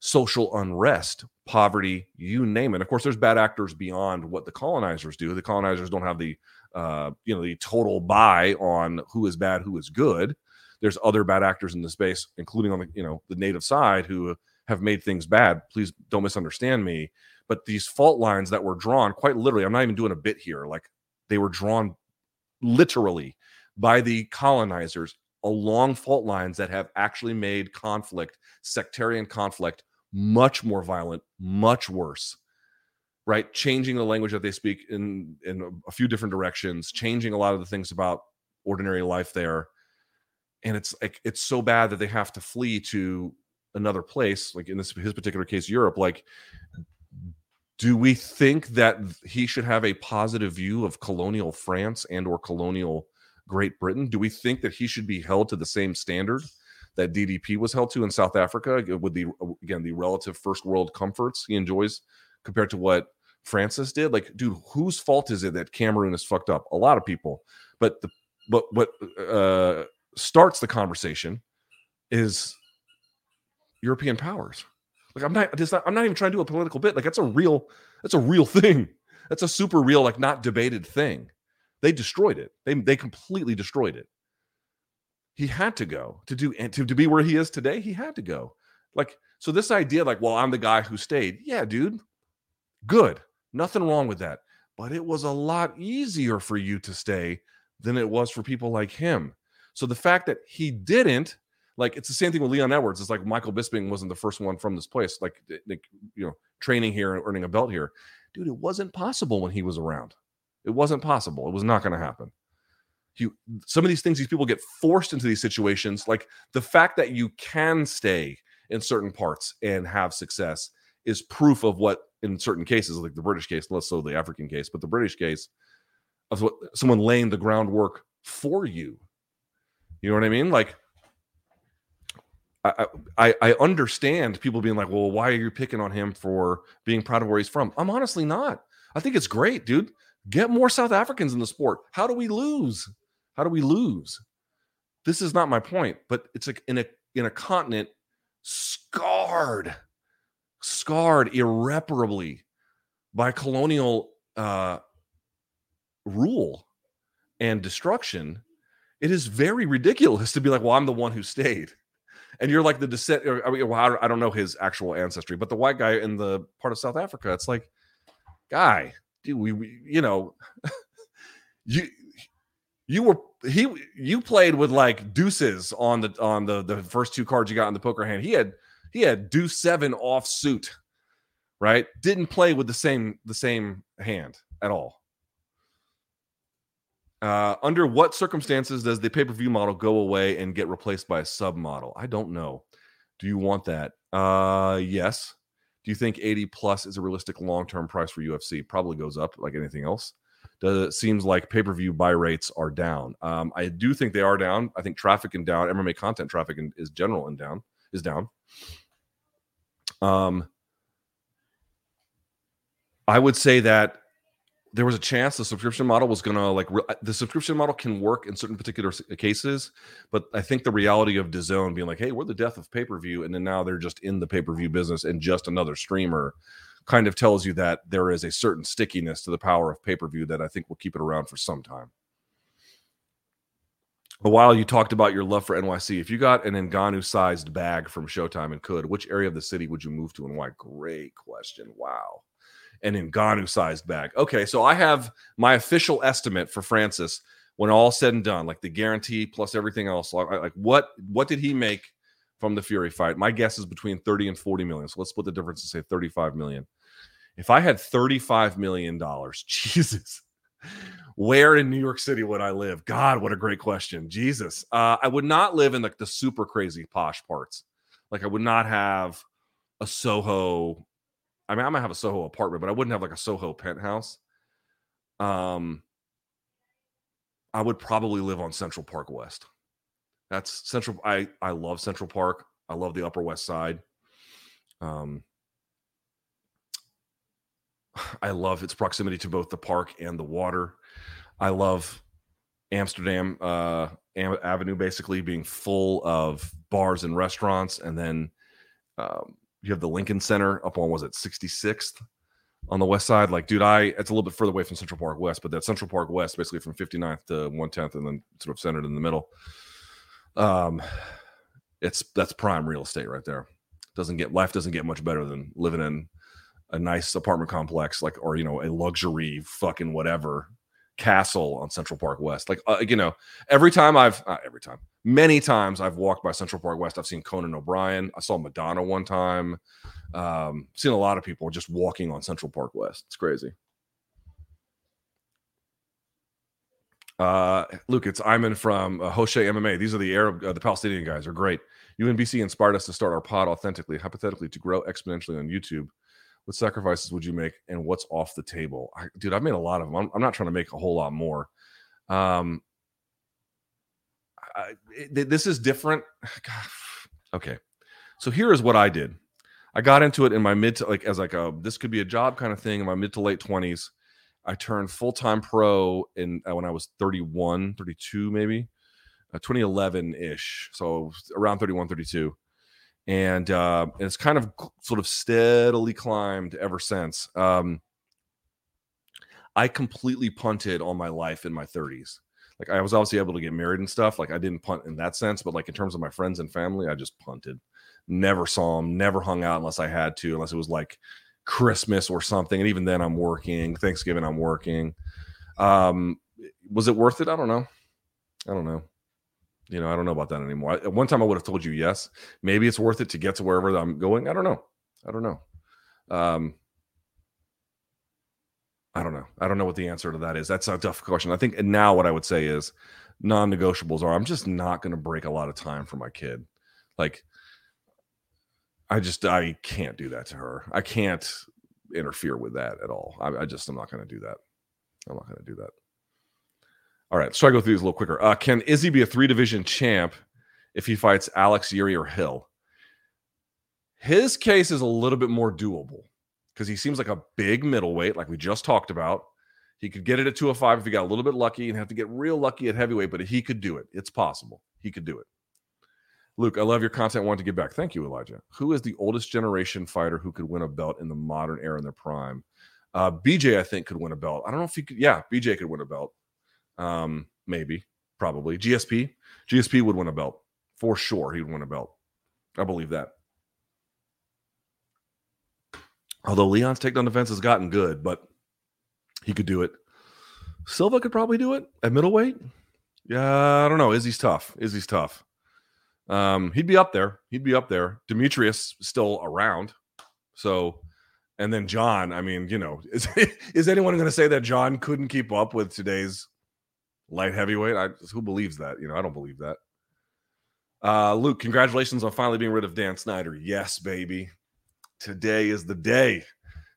social unrest, poverty, you name it. Of course, there's bad actors beyond what the colonizers do. The colonizers don't have the uh, you know the total buy on who is bad, who is good there's other bad actors in the space, including on the you know the native side who have made things bad. Please don't misunderstand me. But these fault lines that were drawn, quite literally, I'm not even doing a bit here. Like they were drawn literally by the colonizers along fault lines that have actually made conflict, sectarian conflict, much more violent, much worse. Right, changing the language that they speak in in a few different directions, changing a lot of the things about ordinary life there. And it's like it's so bad that they have to flee to another place like in this his particular case europe. Like do we think that he should have a positive view of colonial france and or colonial great britain? Do we think that he should be held to the same standard that ddp was held to in south africa with the again the relative first world comforts he enjoys compared to what francis did like dude whose fault is it that cameroon is fucked up a lot of people but the but what uh starts the conversation is European powers. Like I'm not just not, I'm not even trying to do a political bit. Like that's a real that's a real thing. That's a super real, like not debated thing. They destroyed it. They they completely destroyed it. He had to go to do and to, to be where he is today. He had to go. Like so, this idea, like, well, I'm the guy who stayed. Yeah, dude, good. Nothing wrong with that. But it was a lot easier for you to stay than it was for people like him. So the fact that he didn't, like, it's the same thing with Leon Edwards. It's like Michael Bisping wasn't the first one from this place, like, like you know, training here and earning a belt here. Dude, it wasn't possible when he was around. It wasn't possible. It was not going to happen. He, some of these things, these people get forced into these situations. Like the fact that you can stay in certain parts and have success is proof of what, in certain cases, like the British case, less so the African case, but the British case, of what someone laying the groundwork for you you know what I mean? Like, I, I I understand people being like, well, why are you picking on him for being proud of where he's from? I'm honestly not. I think it's great, dude. Get more South Africans in the sport. How do we lose? How do we lose? This is not my point, but it's like in a in a continent scarred, scarred irreparably by colonial uh, rule and destruction, it is very ridiculous to be like, well, I'm the one who stayed. And you're like the descent. I, mean, well, I don't know his actual ancestry, but the white guy in the part of South Africa, it's like, guy, dude, we, we you know, you you were he you played with like deuces on the on the the first two cards you got in the poker hand. He had he had deuce seven off suit, right? Didn't play with the same the same hand at all. Uh, under what circumstances does the pay per view model go away and get replaced by a sub model? I don't know. Do you want that? Uh, yes. Do you think 80 plus is a realistic long term price for UFC? Probably goes up like anything else. Does it seems like pay per view buy rates are down? Um, I do think they are down. I think traffic and down. MMA content traffic and is general and down is down. Um, I would say that there was a chance the subscription model was going to like re- the subscription model can work in certain particular cases but i think the reality of DAZN being like hey we're the death of pay-per-view and then now they're just in the pay-per-view business and just another streamer kind of tells you that there is a certain stickiness to the power of pay-per-view that i think will keep it around for some time a while you talked about your love for nyc if you got an Ngannou sized bag from showtime and could which area of the city would you move to and why great question wow an Ngannou sized bag. Okay, so I have my official estimate for Francis when all said and done, like the guarantee plus everything else. Like what what did he make from the Fury fight? My guess is between 30 and 40 million. So let's split the difference and say 35 million. If I had 35 million dollars, Jesus, where in New York City would I live? God, what a great question. Jesus. Uh, I would not live in like the super crazy posh parts. Like I would not have a Soho I mean, I might have a Soho apartment, but I wouldn't have like a Soho penthouse. Um, I would probably live on Central Park West. That's Central. I I love Central Park. I love the Upper West Side. Um, I love its proximity to both the park and the water. I love Amsterdam uh, Avenue basically being full of bars and restaurants, and then um, you have the Lincoln Center up on was it 66th on the west side. Like, dude, I it's a little bit further away from Central Park West, but that Central Park West, basically from 59th to 110th, and then sort of centered in the middle. Um, it's that's prime real estate right there. Doesn't get life doesn't get much better than living in a nice apartment complex, like or you know a luxury fucking whatever castle on Central Park West. Like uh, you know, every time I've uh, every time many times I've walked by Central Park West. I've seen Conan O'Brien. I saw Madonna one time. Um, seen a lot of people just walking on Central Park West. It's crazy. Uh, Luke, it's Iman from uh, Hoshe MMA. These are the Arab, uh, the Palestinian guys are great. UNBC inspired us to start our pod authentically, hypothetically, to grow exponentially on YouTube. What sacrifices would you make, and what's off the table? I, dude, I've made a lot of them. I'm, I'm, not trying to make a whole lot more. Um, I, this is different. okay, so here is what I did. I got into it in my mid to like as like a this could be a job kind of thing in my mid to late twenties. I turned full time pro in uh, when I was 31, 32 maybe, uh, 2011 ish. So around 31, 32. And, uh, and it's kind of sort of steadily climbed ever since. Um, I completely punted on my life in my 30s like I was obviously able to get married and stuff. Like I didn't punt in that sense, but like in terms of my friends and family, I just punted. Never saw them, never hung out unless I had to, unless it was like Christmas or something. And even then, I'm working. Thanksgiving, I'm working. Um, was it worth it? I don't know. I don't know. You know, I don't know about that anymore. At one time, I would have told you yes. Maybe it's worth it to get to wherever I'm going. I don't know. I don't know. Um, I don't know. I don't know what the answer to that is. That's a tough question. I think now what I would say is non-negotiables are I'm just not going to break a lot of time for my kid. Like I just I can't do that to her. I can't interfere with that at all. I, I just I'm not going to do that. I'm not going to do that. All right, so I go through these a little quicker. Uh, can Izzy be a three division champ if he fights Alex Jiri or Hill? His case is a little bit more doable because he seems like a big middleweight, like we just talked about. He could get it at 205 if he got a little bit lucky and have to get real lucky at heavyweight, but he could do it. It's possible. He could do it. Luke, I love your content. Want to give back. Thank you, Elijah. Who is the oldest generation fighter who could win a belt in the modern era in their prime? Uh, BJ, I think, could win a belt. I don't know if he could. Yeah, BJ could win a belt. Um, maybe, probably. GSP, GSP would win a belt for sure. He'd win a belt. I believe that. Although Leon's takedown defense has gotten good, but he could do it. Silva could probably do it at middleweight. Yeah, I don't know. Izzy's tough. Izzy's tough. Um, he'd be up there. He'd be up there. Demetrious still around. So, and then Jon. I mean, you know, is is anyone going to say that Jon couldn't keep up with today's light heavyweight? I who believes that? You know, I don't believe that. Uh, Luke, congratulations on finally being rid of Dan Snyder. Yes, baby. Today is the day.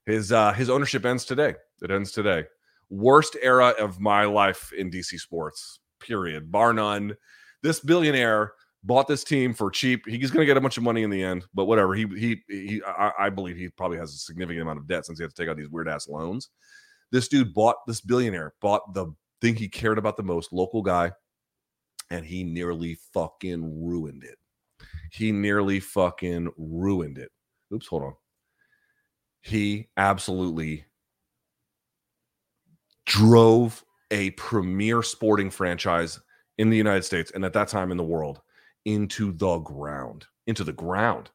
His uh, his ownership ends today. It ends today. Worst era of my life in DC sports. Period. Bar none. This billionaire bought this team for cheap. He's going to get a bunch of money in the end, but whatever. He he he. I, I, believe he probably has a significant amount of debt since he had to take out these weird ass loans. This dude bought this billionaire bought the thing he cared about the most, local guy, and he nearly fucking ruined it. He nearly fucking ruined it. Oops, hold on. He absolutely drove a premier sporting franchise in the United States and at that time in the world into the ground, into the ground.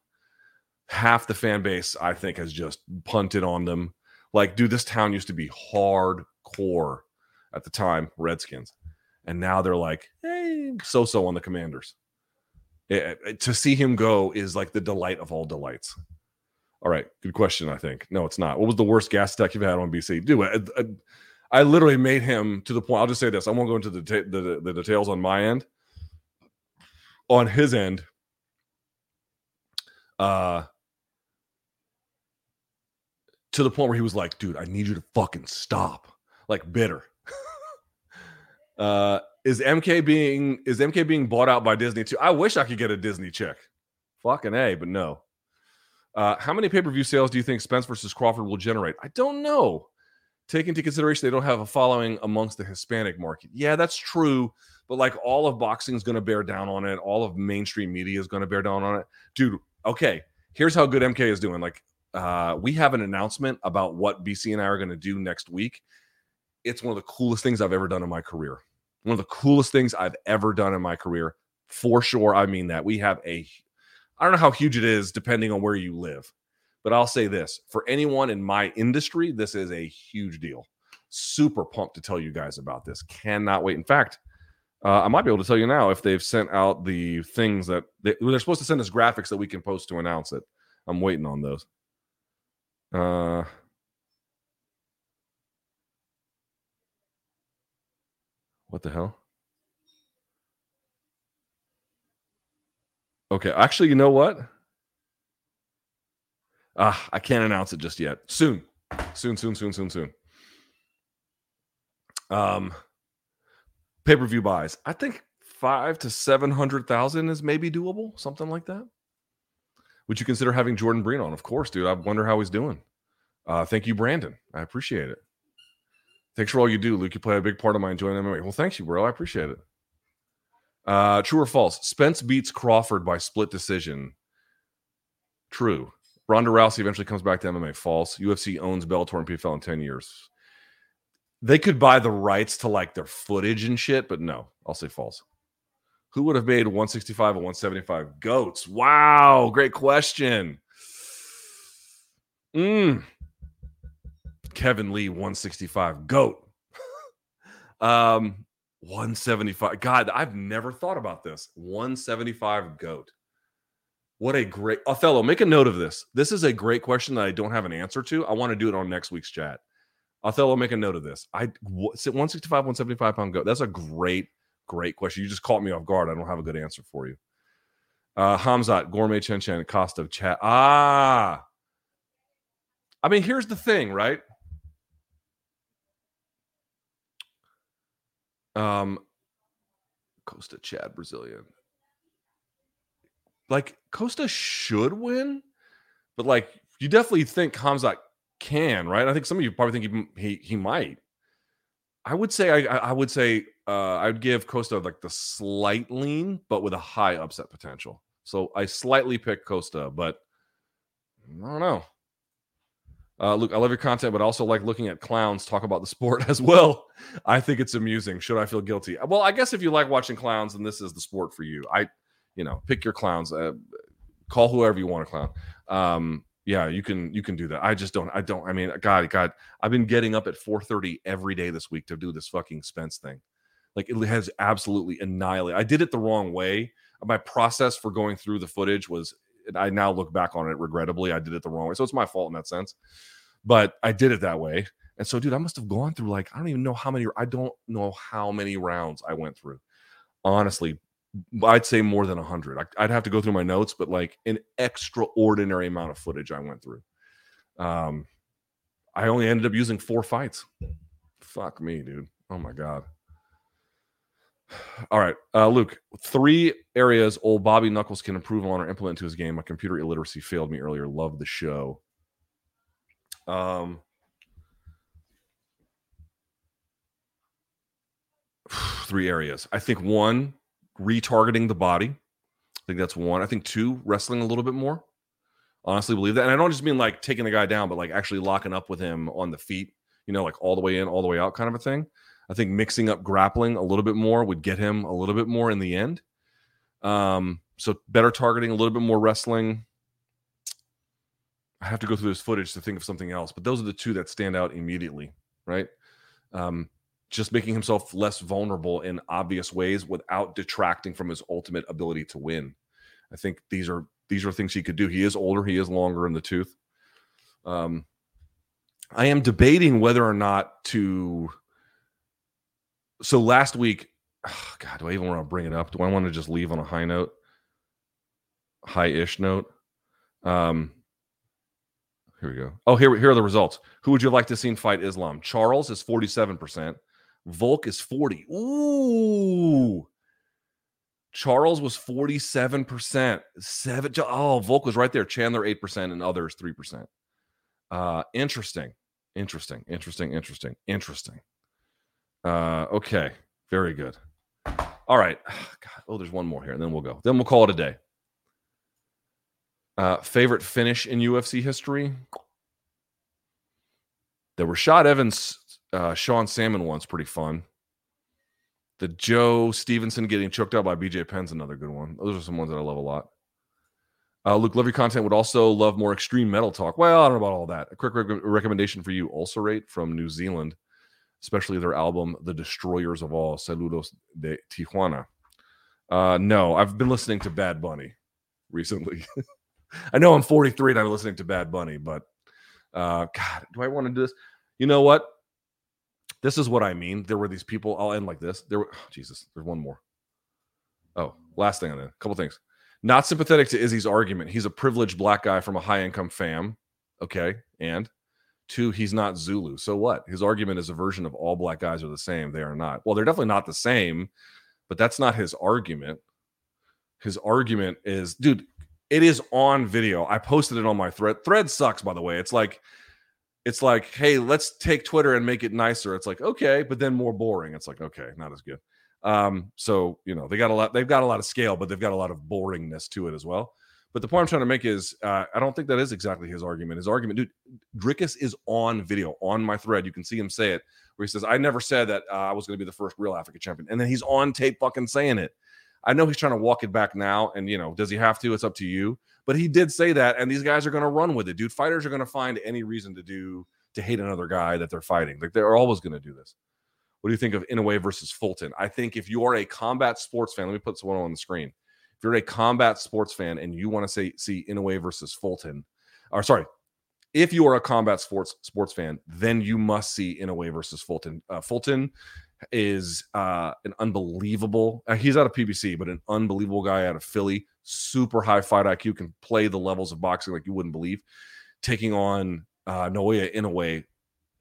Half the fan base, I think, has just punted on them. Like, dude, this town used to be hardcore at the time, Redskins. And now they're like, hey, so so on the commanders. It, it, to see him go is like the delight of all delights. All right, good question. I think no, it's not. What was the worst gas attack you've had on BC? Do it. I, I, literally made him to the point. I'll just say this. I won't go into the, the the details on my end on his end, uh, to the point where he was like, dude, I need you to fucking stop. Like bitter. uh, is MK being is MK being bought out by Disney too? I wish I could get a Disney check. Fucking A, but no. Uh, how many pay-per-view sales do you think Spence versus Crawford will generate? I don't know. Take into consideration they don't have a following amongst the Hispanic market. Yeah, that's true but like all of boxing is going to bear down on it. All of mainstream media is going to bear down on it. Dude, okay, here's how good MK is doing. Like, uh, we have an announcement about what BC and I are going to do next week. It's one of the coolest things I've ever done in my career. One of the coolest things I've ever done in my career. For sure. I mean that. We have a, I don't know how huge it is depending on where you live, but I'll say this for anyone in my industry, this is a huge deal. Super pumped to tell you guys about this. Cannot wait. In fact, uh, I might be able to tell you now if they've sent out the things that they, are supposed to send us graphics that we can post to announce it. I'm waiting on those. Uh, what the hell? Okay, actually, you know what? Ah, I can't announce it just yet. Soon, soon, soon, soon, soon, soon. Um, pay per view buys. I think five to seven hundred thousand is maybe doable, something like that. Would you consider having Jordan Breen on? Of course, dude. I wonder how he's doing. Uh, thank you, Brandon. I appreciate it. Thanks for all you do, Luke. You play a big part of my enjoying. Well, thanks you, bro. I appreciate it. Uh, true or false? Spence beats Crawford by split decision. True. Ronda Rousey eventually comes back to MMA. False. UFC owns Bellator and PFL in 10 years. They could buy the rights to like their footage and shit, but no, I'll say false. Who would have made 165 and 175 goats? Wow, great question. Mm. Kevin Lee, 165 goat. um, 175. God, I've never thought about this. 175 goat. What a great Othello. Make a note of this. This is a great question that I don't have an answer to. I want to do it on next week's chat. Othello, make a note of this. I 165, 175 pound goat. That's a great, great question. You just caught me off guard. I don't have a good answer for you. Uh Khamzat, Gourmet Chen Chen, Cost of Chat. Ah. I mean, here's the thing, right? Um Costa Chad Brazilian. Like Costa should win, but like you definitely think Khamzat can, right? I think some of you probably think he he, he might. I would say I I would say uh, I would give Costa like the slight lean, but with a high upset potential. So I slightly pick Costa, but I don't know. Uh, Luke, I love your content, but also like looking at clowns talk about the sport as well. I think it's amusing. Should I feel guilty? Well, I guess if you like watching clowns, then this is the sport for you. I, you know, pick your clowns. Uh, call whoever you want a clown. Um, yeah, you can you can do that. I just don't. I don't. I mean, God, God, I've been getting up at 4:30 every day this week to do this fucking Spence thing. Like it has absolutely annihilated. I did it the wrong way. My process for going through the footage was. I now look back on it regrettably. I did it the wrong way, so it's my fault in that sense. But I did it that way, and so, dude, I must have gone through like I don't even know how many. I don't know how many rounds I went through. Honestly, I'd say more than 100. I'd have to go through my notes, but like an extraordinary amount of footage I went through. Um, I only ended up using four fights. Fuck me, dude. Oh my God. All right, uh, Luke. Three areas old Bobby Knuckles can improve on or implement to his game. My computer illiteracy failed me earlier. Love the show. Um, three areas. I think one, retargeting the body. I think that's one. I think two, wrestling a little bit more. Honestly, believe that. And I don't just mean like taking the guy down, but like actually locking up with him on the feet, you know, like all the way in, all the way out kind of a thing. I think mixing up grappling a little bit more would get him a little bit more in the end. Um, so better targeting, a little bit more wrestling. I have to go through this footage to think of something else, but those are the two that stand out immediately, right? Um, just making himself less vulnerable in obvious ways without detracting from his ultimate ability to win. I think these are these are things he could do. He is older, he is longer in the tooth. Um, I am debating whether or not to. So last week, oh God, do I even want to bring it up? Do I want to just leave on a high note, high-ish note? Um, here we go. Oh, here, here are the results. Who would you like to see fight Islam? Charles is 47%. Volk is 40. Ooh. Charles was 47%. Seven. Oh, Volk was right there. Chandler 8% and others 3%. Uh, interesting. Interesting. Interesting. Interesting. Interesting. Uh, okay. Very good. All right. God, oh, there's one more here, and then we'll go. Then we'll call it a day. Uh, favorite finish in UFC history? The Rashad Evans uh, Sean Salmon one's pretty fun. The Joe Stevenson getting choked out by BJ Penn's another good one. Those are some ones that I love a lot. Uh, Luke, love your content. Would also love more extreme metal talk. Well, I don't know about all that. A quick rec- recommendation for you: Ulcerate from New Zealand, especially their album "The Destroyers of All." Saludos de Tijuana. Uh, no, I've been listening to Bad Bunny recently. I know I'm 43 and I'm listening to Bad Bunny, but uh, God, do I want to do this? You know what? This is what I mean. There were these people. I'll end like this. There were oh, Jesus. There's one more. Oh, last thing on that. A couple things. Not sympathetic to Izzy's argument. He's a privileged black guy from a high income fam. Okay, and two, he's not Zulu. So what? His argument is a version of all black guys are the same. They are not. Well, they're definitely not the same, but that's not his argument. His argument is, dude, it is on video. I posted it on my thread. Thread sucks, by the way. It's like it's like, hey, let's take Twitter and make it nicer. It's like, okay, but then more boring. It's like, okay, not as good. Um, so you know, they got a lot, they've got a lot of scale, but they've got a lot of boringness to it as well. But the point I'm trying to make is, uh, I don't think that is exactly his argument. His argument, dude, Dricus is on video on my thread. You can see him say it, where he says, "I never said that uh, I was going to be the first real African champion," and then he's on tape fucking saying it. I know he's trying to walk it back now, and you know, does he have to? It's up to you. But he did say that, and these guys are going to run with it, dude. Fighters are going to find any reason to do to hate another guy that they're fighting. Like they're always going to do this. What do you think of Inoue versus Fulton? I think if you are a combat sports fan, let me put someone on the screen. If you're a combat sports fan and you want to say see Inoue versus Fulton, or sorry, if you are a combat sports sports fan, then you must see Inoue versus Fulton. Uh, Fulton is uh, an unbelievable. Uh, he's out of PBC, but an unbelievable guy out of Philly. Super high fight IQ, can play the levels of boxing like you wouldn't believe. Taking on uh, Naoya Inoue,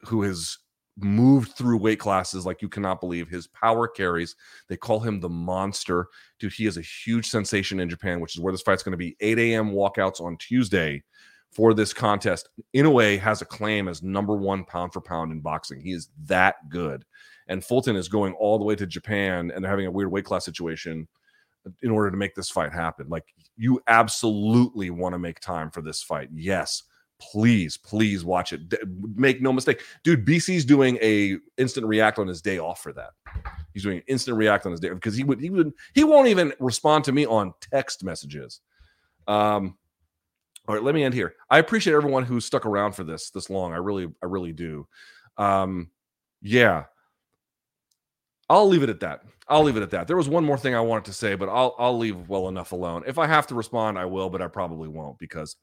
who has moved through weight classes like you cannot believe. His power carries. They call him the monster. Dude, he is a huge sensation in Japan, which is where this fight's going to be. 8 a.m. walkouts on Tuesday for this contest. Inoue has a claim as number one pound for pound in boxing. He is that good and Fulton is going all the way to Japan and they're having a weird weight class situation in order to make this fight happen. Like you absolutely want to make time for this fight. Yes, please, please watch it. D- make no mistake, dude. BC's doing a instant react on his day off for that. He's doing instant react on his day because he would he would he won't even respond to me on text messages. Um, all right, let me end here. I appreciate everyone who stuck around for this this long. I really, I really do. Um, yeah, I'll leave it at that. I'll leave it at that. There was one more thing I wanted to say, but I'll I'll leave well enough alone. If I have to respond, I will, but I probably won't because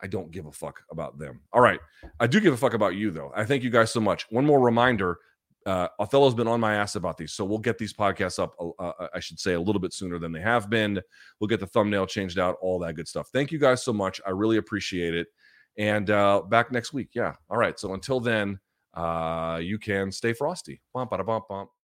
I don't give a fuck about them. All right. I do give a fuck about you, though. I thank you guys so much. One more reminder uh, Othello's been on my ass about these. So we'll get these podcasts up, uh, uh, I should say, a little bit sooner than they have been. We'll get the thumbnail changed out, all that good stuff. Thank you guys so much. I really appreciate it. And uh, back next week. Yeah. All right. So until then, uh, you can stay frosty. Bump, bump, bump.